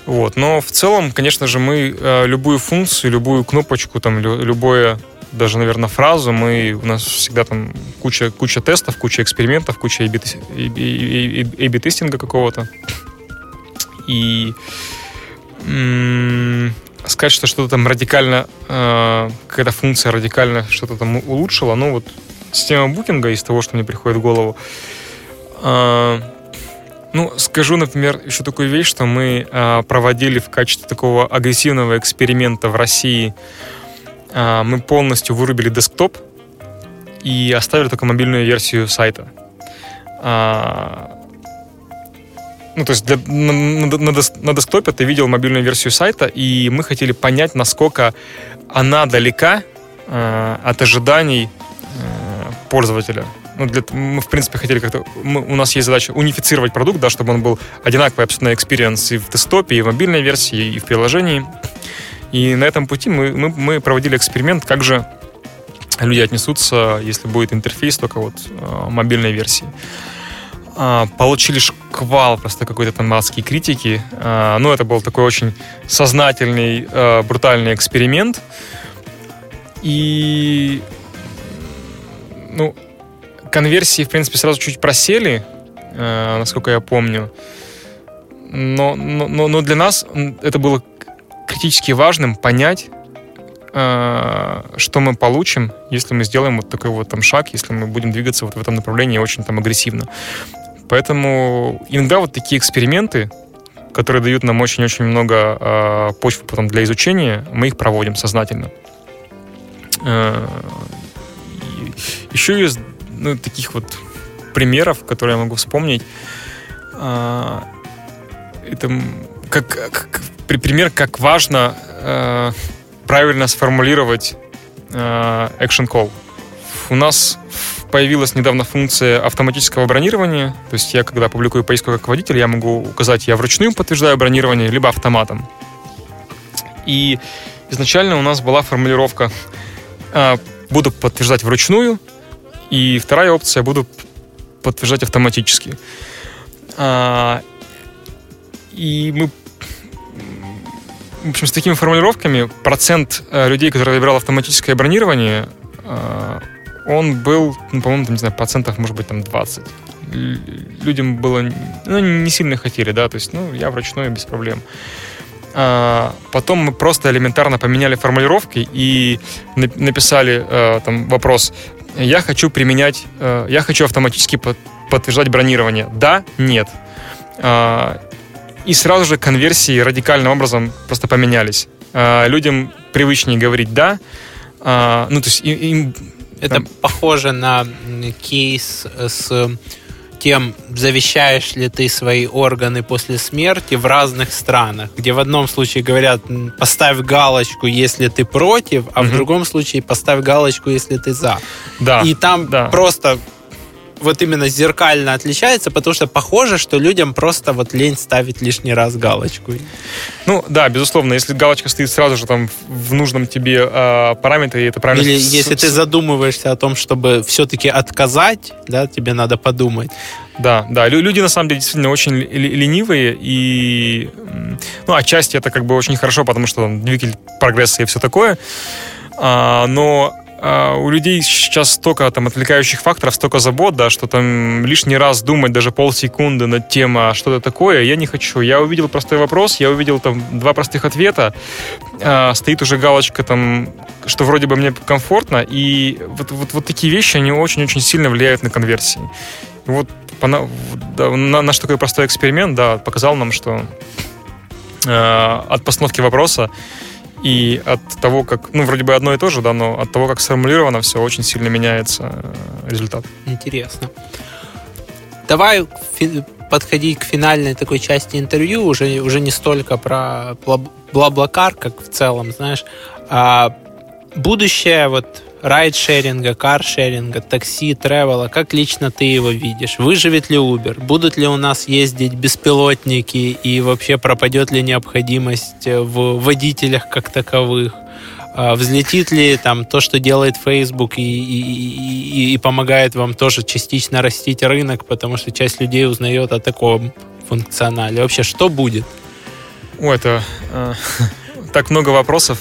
Вот. Но в целом, конечно же, мы э, любую функцию, любую кнопочку, там, лю, любое, даже, наверное, фразу, мы, у нас всегда там куча, куча тестов, куча экспериментов, куча A-B-тестинга какого-то. И сказать, что что-то там радикально, э, какая-то функция радикально что-то там улучшила, ну вот система букинга из того, что мне приходит в голову, э, ну, скажу, например, еще такую вещь, что мы э, проводили в качестве такого агрессивного эксперимента в России. Э, мы полностью вырубили десктоп и оставили только мобильную версию сайта. Э, ну, то есть для, на, на, на десктопе ты видел мобильную версию сайта, и мы хотели понять, насколько она далека э, от ожиданий э, пользователя ну, для, мы, в принципе, хотели как-то... Мы, у нас есть задача унифицировать продукт, да, чтобы он был одинаковый абсолютно experience и в десктопе, и в мобильной версии, и в приложении. И на этом пути мы, мы, мы проводили эксперимент, как же люди отнесутся, если будет интерфейс только вот э, мобильной версии. Э, получили шквал просто какой-то там адской критики. Э, ну, это был такой очень сознательный, э, брутальный эксперимент. И ну, конверсии, в принципе, сразу чуть просели, э, насколько я помню. Но, но, но для нас это было критически важным понять, э, что мы получим, если мы сделаем вот такой вот там шаг, если мы будем двигаться вот в этом направлении очень там агрессивно. Поэтому иногда вот такие эксперименты, которые дают нам очень-очень много э, почвы потом для изучения, мы их проводим сознательно. Э, еще есть ну, таких вот примеров, которые я могу вспомнить. А, это как, как пример, как важно э, правильно сформулировать э, action call. У нас появилась недавно функция автоматического бронирования. То есть я, когда публикую поиску как водитель, я могу указать, я вручную подтверждаю бронирование, либо автоматом. И изначально у нас была формулировка э, «буду подтверждать вручную», и вторая опция, буду подтверждать автоматически. А, и мы в общем, с такими формулировками процент э, людей, которые выбирал автоматическое бронирование, э, он был, ну, по-моему, там, не знаю, процентов, может быть, там 20. людям было, ну, не сильно хотели, да, то есть, ну, я вручную без проблем. А, потом мы просто элементарно поменяли формулировки и написали э, там вопрос. Я хочу применять, э, я хочу автоматически подтверждать бронирование. Да, нет. А, и сразу же конверсии радикальным образом просто поменялись. А, людям привычнее говорить да. Ну, то есть им... Это там... похоже на кейс с тем, завещаешь ли ты свои органы после смерти в разных странах, где в одном случае говорят, поставь галочку, если ты против, а mm-hmm. в другом случае поставь галочку, если ты за. Да. И там да. просто вот именно зеркально отличается, потому что похоже, что людям просто вот лень ставить лишний раз галочку. Ну да, безусловно, если галочка стоит сразу же там в нужном тебе э, параметре, это правильно. Или если ты задумываешься о том, чтобы все-таки отказать, да, тебе надо подумать. Да, да, люди на самом деле действительно очень ленивые, и, ну, отчасти это как бы очень хорошо, потому что там, двигатель прогресса и все такое, а, но у людей сейчас столько там отвлекающих факторов, столько забот, да, что там лишний раз думать даже полсекунды над тем, а что это такое, я не хочу. Я увидел простой вопрос, я увидел там два простых ответа, а, стоит уже галочка там, что вроде бы мне комфортно, и вот, вот, вот такие вещи, они очень-очень сильно влияют на конверсии. вот на, да, на, наш такой простой эксперимент, да, показал нам, что э, от постановки вопроса и от того, как, ну, вроде бы одно и то же, да, но от того, как сформулировано все, очень сильно меняется э, результат. Интересно. Давай подходить к финальной такой части интервью, уже, уже не столько про Блаблакар, как в целом, знаешь, а будущее вот райдшеринга, каршеринга, такси, тревела, как лично ты его видишь? Выживет ли Uber? Будут ли у нас ездить беспилотники и вообще пропадет ли необходимость в водителях как таковых? А взлетит ли там то, что делает Facebook и, и, и, и помогает вам тоже частично растить рынок, потому что часть людей узнает о таком функционале. Вообще, что будет? О, это э, так много вопросов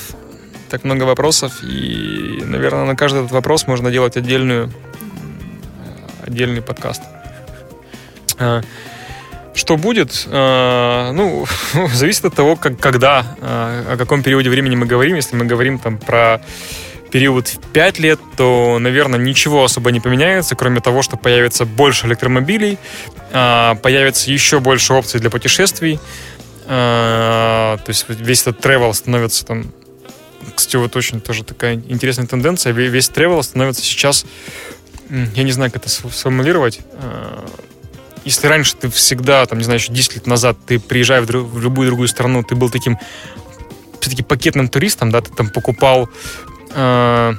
так много вопросов, и, наверное, на каждый этот вопрос можно делать отдельную, отдельный подкаст. А, что будет? А, ну, зависит от того, как, когда, а, о каком периоде времени мы говорим. Если мы говорим там про период в 5 лет, то, наверное, ничего особо не поменяется, кроме того, что появится больше электромобилей, появится еще больше опций для путешествий, то есть весь этот travel становится там кстати, вот очень тоже такая интересная тенденция. Весь travel становится сейчас, я не знаю, как это сформулировать. А, если раньше ты всегда, там, не знаю, еще 10 лет назад, ты приезжая в, друг, в любую другую страну, ты был таким все-таки пакетным туристом, да, ты там покупал э,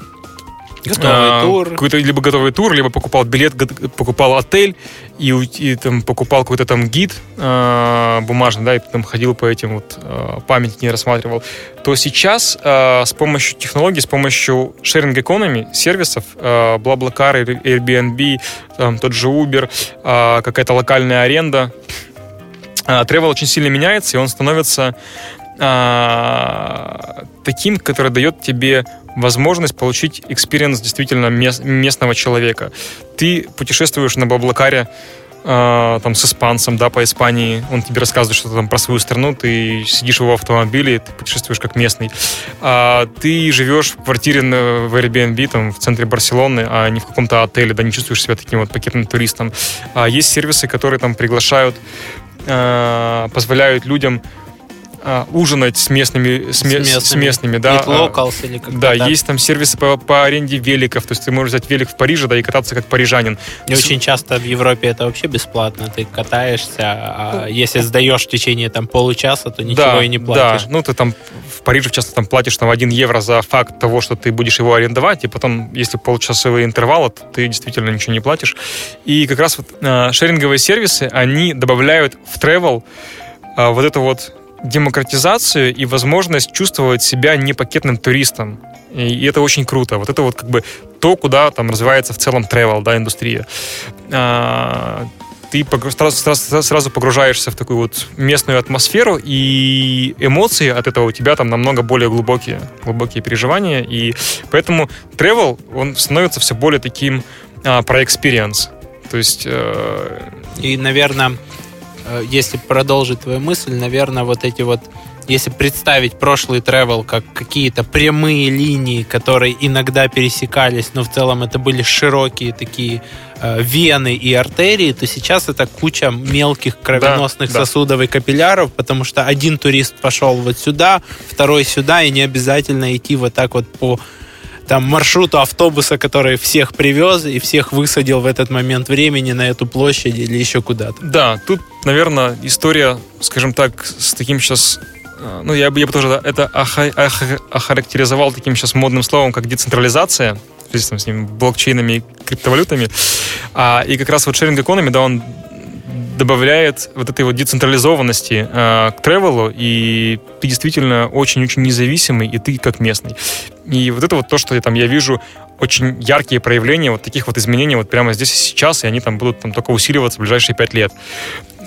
Готовый а, тур. Какой-то либо готовый тур, либо покупал билет, покупал отель и, и там покупал какой-то там гид а, бумажный, да, и там ходил по этим вот а, памятники рассматривал. То сейчас а, с помощью технологий, с помощью sharing economy сервисов, а, BlaBlaCar, Airbnb, там, тот же Uber, а, какая-то локальная аренда, а, travel очень сильно меняется, и он становится а, таким, который дает тебе возможность получить experience действительно местного человека. Ты путешествуешь на Блаблакаре э, там с испанцем, да, по Испании, он тебе рассказывает что-то там про свою страну, ты сидишь в его автомобиле, ты путешествуешь как местный. А ты живешь в квартире на, в Airbnb, там, в центре Барселоны, а не в каком-то отеле, да, не чувствуешь себя таким вот пакетным туристом. А есть сервисы, которые там приглашают, э, позволяют людям а, ужинать с местными, с, с, местными, с местными, да. Locals или как Да, так. есть там сервисы по, по аренде великов, то есть ты можешь взять велик в Париже, да, и кататься как парижанин. И с... очень часто в Европе это вообще бесплатно, ты катаешься, а если сдаешь в течение там получаса, то ничего да, и не платишь. Да, ну ты там в Париже часто там платишь там 1 евро за факт того, что ты будешь его арендовать, и потом, если полчасовые интервалы, то ты действительно ничего не платишь. И как раз вот э, шеринговые сервисы, они добавляют в travel э, вот это вот демократизацию и возможность чувствовать себя не пакетным туристом. И это очень круто. Вот это вот как бы то, куда там развивается в целом travel, да, индустрия. А, ты сразу, сразу, сразу погружаешься в такую вот местную атмосферу, и эмоции от этого у тебя там намного более глубокие, глубокие переживания, и поэтому travel, он становится все более таким а, про experience. То есть... Э... И, наверное, если продолжить твою мысль, наверное, вот эти вот если представить прошлый travel как какие-то прямые линии, которые иногда пересекались, но в целом это были широкие такие э, вены и артерии, то сейчас это куча мелких кровеносных да, сосудов да. и капилляров, потому что один турист пошел вот сюда, второй сюда, и не обязательно идти вот так вот по там маршруту автобуса, который всех привез и всех высадил в этот момент времени на эту площадь или еще куда-то. Да, тут, наверное, история, скажем так, с таким сейчас а, ну, я бы, я бы тоже это охарактеризовал таким сейчас модным словом, как децентрализация, в связи там, с ними, блокчейнами и криптовалютами. А, и как раз вот sharing economy, да, он добавляет вот этой вот децентрализованности э, к тревелу, и ты действительно очень-очень независимый, и ты как местный. И вот это вот то, что я, там, я вижу очень яркие проявления вот таких вот изменений вот прямо здесь и сейчас, и они там будут там только усиливаться в ближайшие пять лет.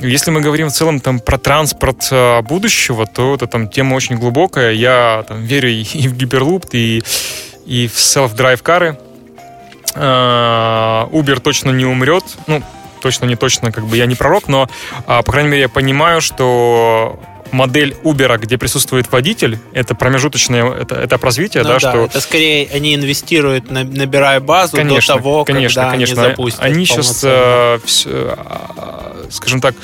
Если мы говорим в целом там про транспорт э, будущего, то это там тема очень глубокая. Я там верю и, в гиперлуп, и, и в self-drive кары. Э, Uber точно не умрет. Ну, точно не точно, как бы я не пророк, но, а, по крайней мере, я понимаю, что модель Uber, где присутствует водитель, это промежуточное это, этап развития, ну, да, да, что... Это скорее они инвестируют, набирая базу конечно, до того, конечно, когда конечно. они запустят. Они сейчас, э, все, скажем так,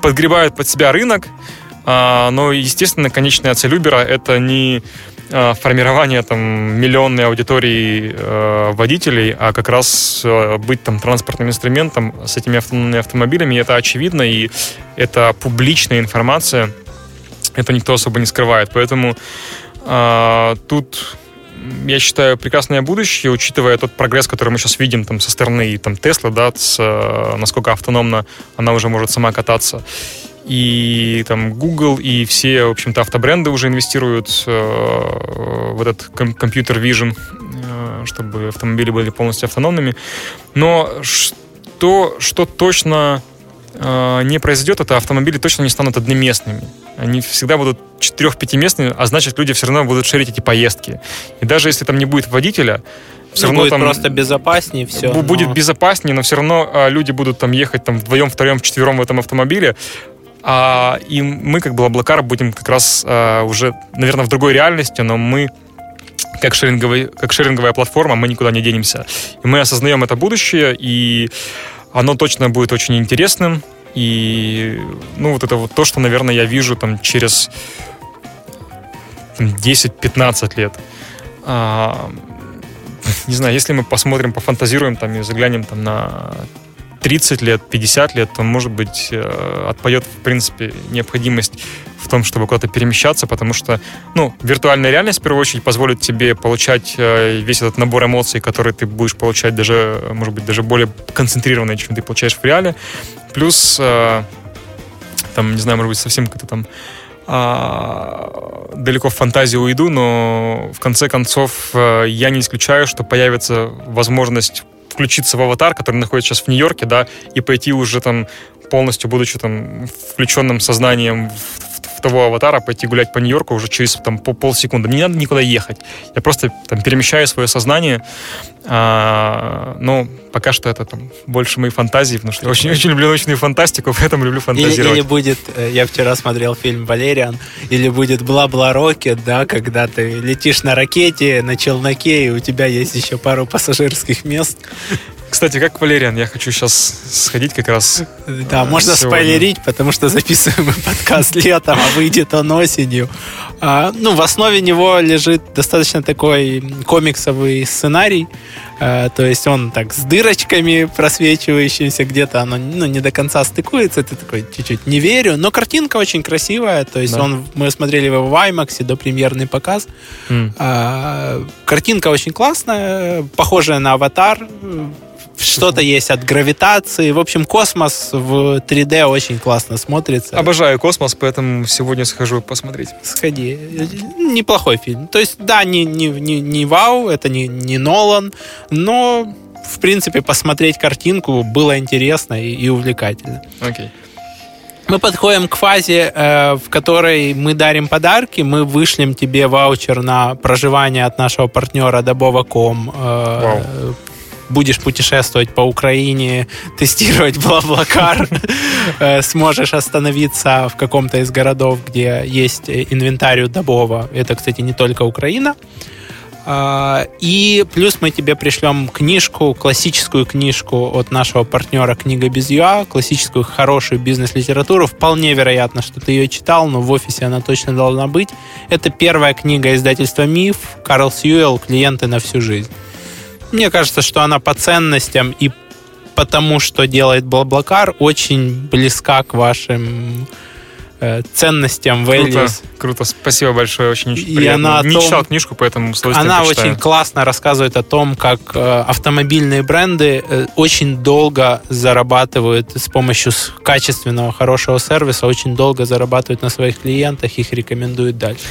подгребают под себя рынок, э, но, естественно, конечная цель Uber это не Э, формирование там миллионной аудитории э, водителей, а как раз э, быть там транспортным инструментом с этими автономными автомобилями, это очевидно, и это публичная информация, это никто особо не скрывает, поэтому э, тут я считаю, прекрасное будущее, учитывая тот прогресс, который мы сейчас видим там, со стороны там, Tesla, да, с, э, насколько автономно она уже может сама кататься и там Google, и все, в общем-то, автобренды уже инвестируют э, в этот компьютер Vision, э, чтобы автомобили были полностью автономными. Но что, что точно э, не произойдет, это автомобили точно не станут одноместными. Они всегда будут четырех-пятиместными, а значит, люди все равно будут шерить эти поездки. И даже если там не будет водителя, все равно будет там просто безопаснее все. Будет но... безопаснее, но все равно а, люди будут там ехать там вдвоем, втроем, вчетвером в этом автомобиле, а, и мы, как бы, Блаблакар, будем как раз а, уже, наверное, в другой реальности, но мы как, шеринговый, как шеринговая платформа, мы никуда не денемся. И мы осознаем это будущее, и оно точно будет очень интересным. И, ну, вот это вот то, что, наверное, я вижу там через 10-15 лет. А, не знаю, если мы посмотрим, пофантазируем там и заглянем там на 30 лет, 50 лет, то, может быть, э, отпадет, в принципе, необходимость в том, чтобы куда-то перемещаться, потому что, ну, виртуальная реальность, в первую очередь, позволит тебе получать э, весь этот набор эмоций, который ты будешь получать даже, может быть, даже более концентрированно, чем ты получаешь в реале. Плюс, э, там, не знаю, может быть, совсем как-то там а, далеко в фантазию уйду, но в конце концов я не исключаю, что появится возможность включиться в аватар, который находится сейчас в Нью-Йорке, да, и пойти уже там полностью, будучи там включенным сознанием в того аватара пойти гулять по Нью-Йорку уже через там, по полсекунды. Мне не надо никуда ехать. Я просто там перемещаю свое сознание. А, но пока что это там больше мои фантазии, потому что я очень, очень люблю научную фантастику, поэтому люблю фантазировать. Или, или будет, э, я вчера смотрел фильм «Валериан», или будет «Бла-бла Рокет», да, когда ты летишь на ракете, на челноке, и у тебя есть еще пару пассажирских мест. Кстати, как Валериан, я хочу сейчас сходить как раз. Да, э, можно сегодня. спойлерить, потому что записываем мы подкаст летом, а выйдет он осенью. А, ну, в основе него лежит достаточно такой комиксовый сценарий. А, то есть он так с дырочками просвечивающимися где-то, оно ну, не до конца стыкуется. Ты такой чуть-чуть не верю. Но картинка очень красивая. То есть да. он, мы смотрели его в IMAX до премьерный показ. Mm. А, картинка очень классная, похожая на аватар что-то есть от гравитации. В общем, космос в 3D очень классно смотрится. Обожаю космос, поэтому сегодня схожу посмотреть. Сходи. Неплохой фильм. То есть, да, не, не, не, не вау, это не, не Нолан, но, в принципе, посмотреть картинку было интересно и, и увлекательно. Окей. Okay. Мы подходим к фазе, э, в которой мы дарим подарки, мы вышлем тебе ваучер на проживание от нашего партнера Добова.ком. Э, wow будешь путешествовать по Украине, тестировать Блаблакар, э, сможешь остановиться в каком-то из городов, где есть инвентарь удобова. Это, кстати, не только Украина. А, и плюс мы тебе пришлем книжку, классическую книжку от нашего партнера «Книга без ЮА», классическую хорошую бизнес-литературу. Вполне вероятно, что ты ее читал, но в офисе она точно должна быть. Это первая книга издательства «Миф», Карл Сьюэлл «Клиенты на всю жизнь». Мне кажется, что она по ценностям и потому, что делает Блаблакар, очень близка к вашим Э, ценностям, values. Круто, круто, спасибо большое, очень и приятно. Она Не том, читал книжку, поэтому с Она почитаю. очень классно рассказывает о том, как э, автомобильные бренды э, очень долго зарабатывают с помощью качественного, хорошего сервиса, очень долго зарабатывают на своих клиентах, их рекомендуют дальше.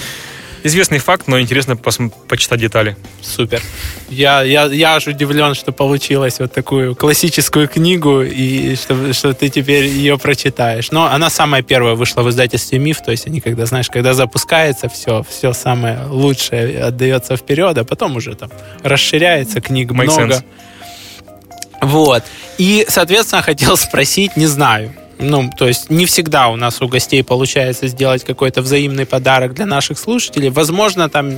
Известный факт, но интересно пос- почитать детали. Супер. Я, я, я аж удивлен, что получилось вот такую классическую книгу, и что, что ты теперь ее прочитаешь. Но она самая первая вышла в издательстве «Миф», то есть они когда, знаешь, когда запускается, все, все самое лучшее отдается вперед, а потом уже там расширяется, книг Make много. Sense. Вот. И, соответственно, хотел спросить, не знаю, ну, то есть не всегда у нас у гостей получается сделать какой-то взаимный подарок для наших слушателей. Возможно, там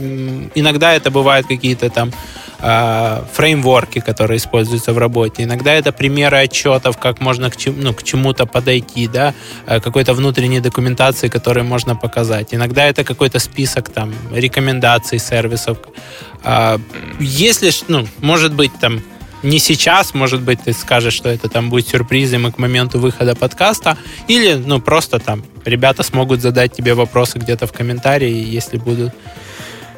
иногда это бывают какие-то там э, фреймворки, которые используются в работе. Иногда это примеры отчетов, как можно к, чему, ну, к чему-то подойти, да, э, какой-то внутренней документации, которые можно показать. Иногда это какой-то список там рекомендаций сервисов. Э, если, ну, может быть, там не сейчас, может быть, ты скажешь, что это там будет сюрпризом и к моменту выхода подкаста, или, ну, просто там ребята смогут задать тебе вопросы где-то в комментарии, если будут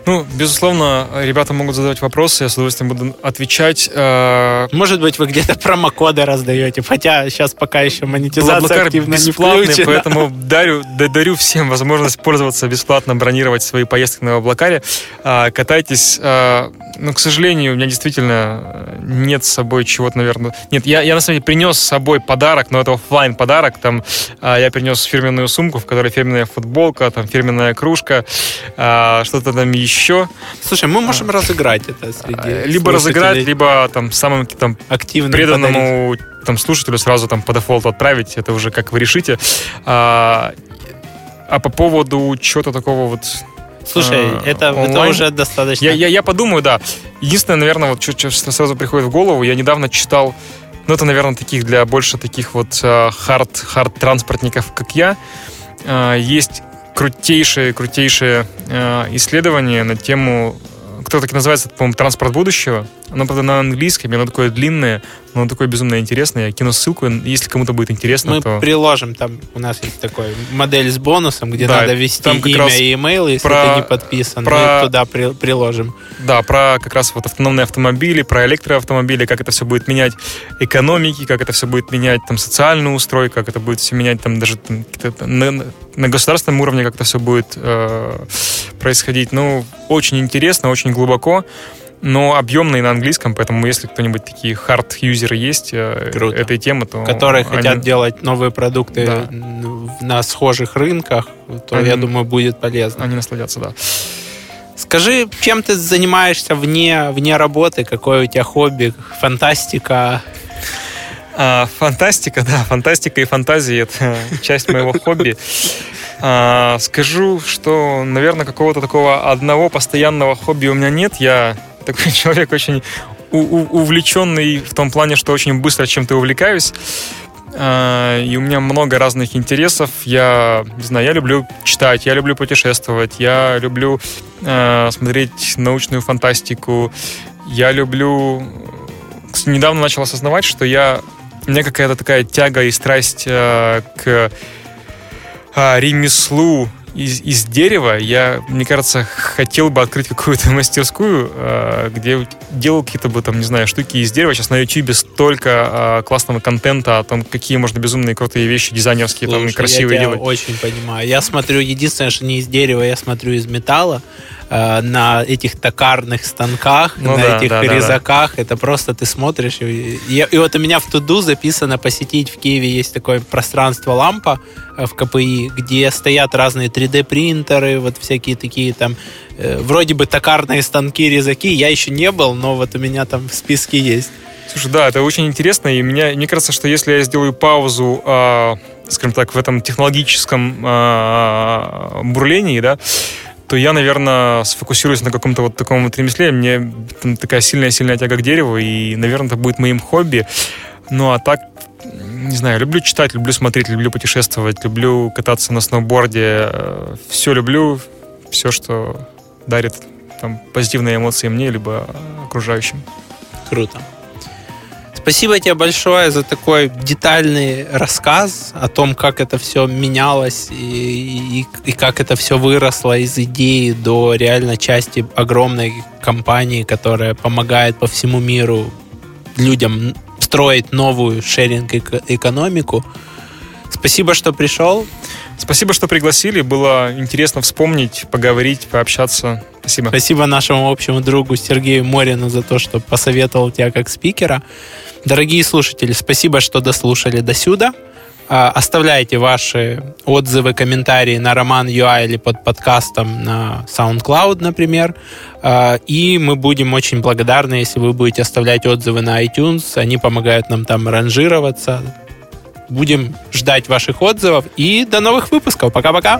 ну, безусловно, ребята могут задавать вопросы, я с удовольствием буду отвечать. Э, Может быть, вы где-то промокоды раздаете, хотя сейчас пока еще монетизация Блаблакар активно бесплатный, не поэтому дарю, дарю всем возможность пользоваться бесплатно, бронировать свои поездки на Блаблакаре. Э, катайтесь. Э, ну, к сожалению, у меня действительно нет с собой чего-то, наверное... Нет, я, я на самом деле принес с собой подарок, но это офлайн подарок. Там я принес фирменную сумку, в которой фирменная футболка, там фирменная кружка, что-то там еще еще. Слушай, мы можем а, разыграть это среди а, Либо разыграть, либо там самому там, активному преданному подарить. там, слушателю сразу там по дефолту отправить. Это уже как вы решите. А, а по поводу чего-то такого вот Слушай, э, это, это уже достаточно. Я, я, я подумаю, да. Единственное, наверное, вот что, сразу приходит в голову, я недавно читал, ну, это, наверное, таких для больше таких вот хард, хард транспортников, как я. Есть крутейшее, крутейшее э, исследование на тему, кто так называется, по-моему, «Транспорт будущего». Оно, правда, на английском, оно такое длинное, но оно такое безумно интересное. Я кину ссылку, если кому-то будет интересно, Мы то... приложим, там у нас есть такой модель с бонусом, где да, надо ввести там как имя и имейл, если про... ты не подписан. Про... Мы туда при... приложим. Да, про как раз вот автономные автомобили, про электроавтомобили, как это все будет менять экономики, как это все будет менять там социальную устройку, как это будет все менять там даже там, на, государственном уровне, как это все будет э, происходить. Ну, очень интересно, очень глубоко но объемный на английском, поэтому если кто-нибудь такие хард-юзеры есть э, Круто. этой темы, то... Которые они... хотят делать новые продукты да. на схожих рынках, то, они... я думаю, будет полезно. Они насладятся, да. Скажи, чем ты занимаешься вне, вне работы? Какое у тебя хобби? Фантастика? А, фантастика, да, фантастика и фантазия — это часть моего хобби. А, скажу, что, наверное, какого-то такого одного постоянного хобби у меня нет. Я такой человек очень увлеченный в том плане, что очень быстро чем-то увлекаюсь. А, и у меня много разных интересов. Я, не знаю, я люблю читать, я люблю путешествовать, я люблю э, смотреть научную фантастику, я люблю... Недавно начал осознавать, что я... У меня какая-то такая тяга и страсть э, к э, ремеслу из, из дерева, я, мне кажется, хотел бы открыть какую-то мастерскую, э, где делал какие-то бы там, не знаю, штуки из дерева. Сейчас на YouTube столько э, классного контента о том, какие можно безумные крутые вещи дизайнерские, Слушай, там, красивые я тебя делать. очень понимаю. Я смотрю, единственное, что не из дерева, я смотрю из металла э, на этих токарных станках, ну, на да, этих да, резаках. Да, да. Это просто ты смотришь. И, и, и вот у меня в Туду записано посетить в Киеве есть такое пространство лампа в КПИ, где стоят разные 3D-принтеры, вот всякие такие там э, вроде бы токарные станки, резаки. Я еще не был, но вот у меня там в списке есть. Слушай, да, это очень интересно, и мне, мне кажется, что если я сделаю паузу, э, скажем так, в этом технологическом э, бурлении, да, то я, наверное, сфокусируюсь на каком-то вот таком вот ремесле. Мне такая сильная-сильная тяга к дереву, и, наверное, это будет моим хобби. Ну, а так, не знаю, люблю читать, люблю смотреть, люблю путешествовать, люблю кататься на сноуборде. Все люблю, все, что дарит там, позитивные эмоции мне, либо окружающим. Круто. Спасибо тебе большое за такой детальный рассказ о том, как это все менялось и, и, и как это все выросло из идеи до реально части огромной компании, которая помогает по всему миру людям строить новую шеринг-экономику. Спасибо, что пришел. Спасибо, что пригласили. Было интересно вспомнить, поговорить, пообщаться. Спасибо. Спасибо нашему общему другу Сергею Морину за то, что посоветовал тебя как спикера. Дорогие слушатели, спасибо, что дослушали до сюда. А, оставляйте ваши отзывы, комментарии на Роман UI или под подкастом на SoundCloud, например. А, и мы будем очень благодарны, если вы будете оставлять отзывы на iTunes. Они помогают нам там ранжироваться. Будем ждать ваших отзывов. И до новых выпусков. Пока-пока.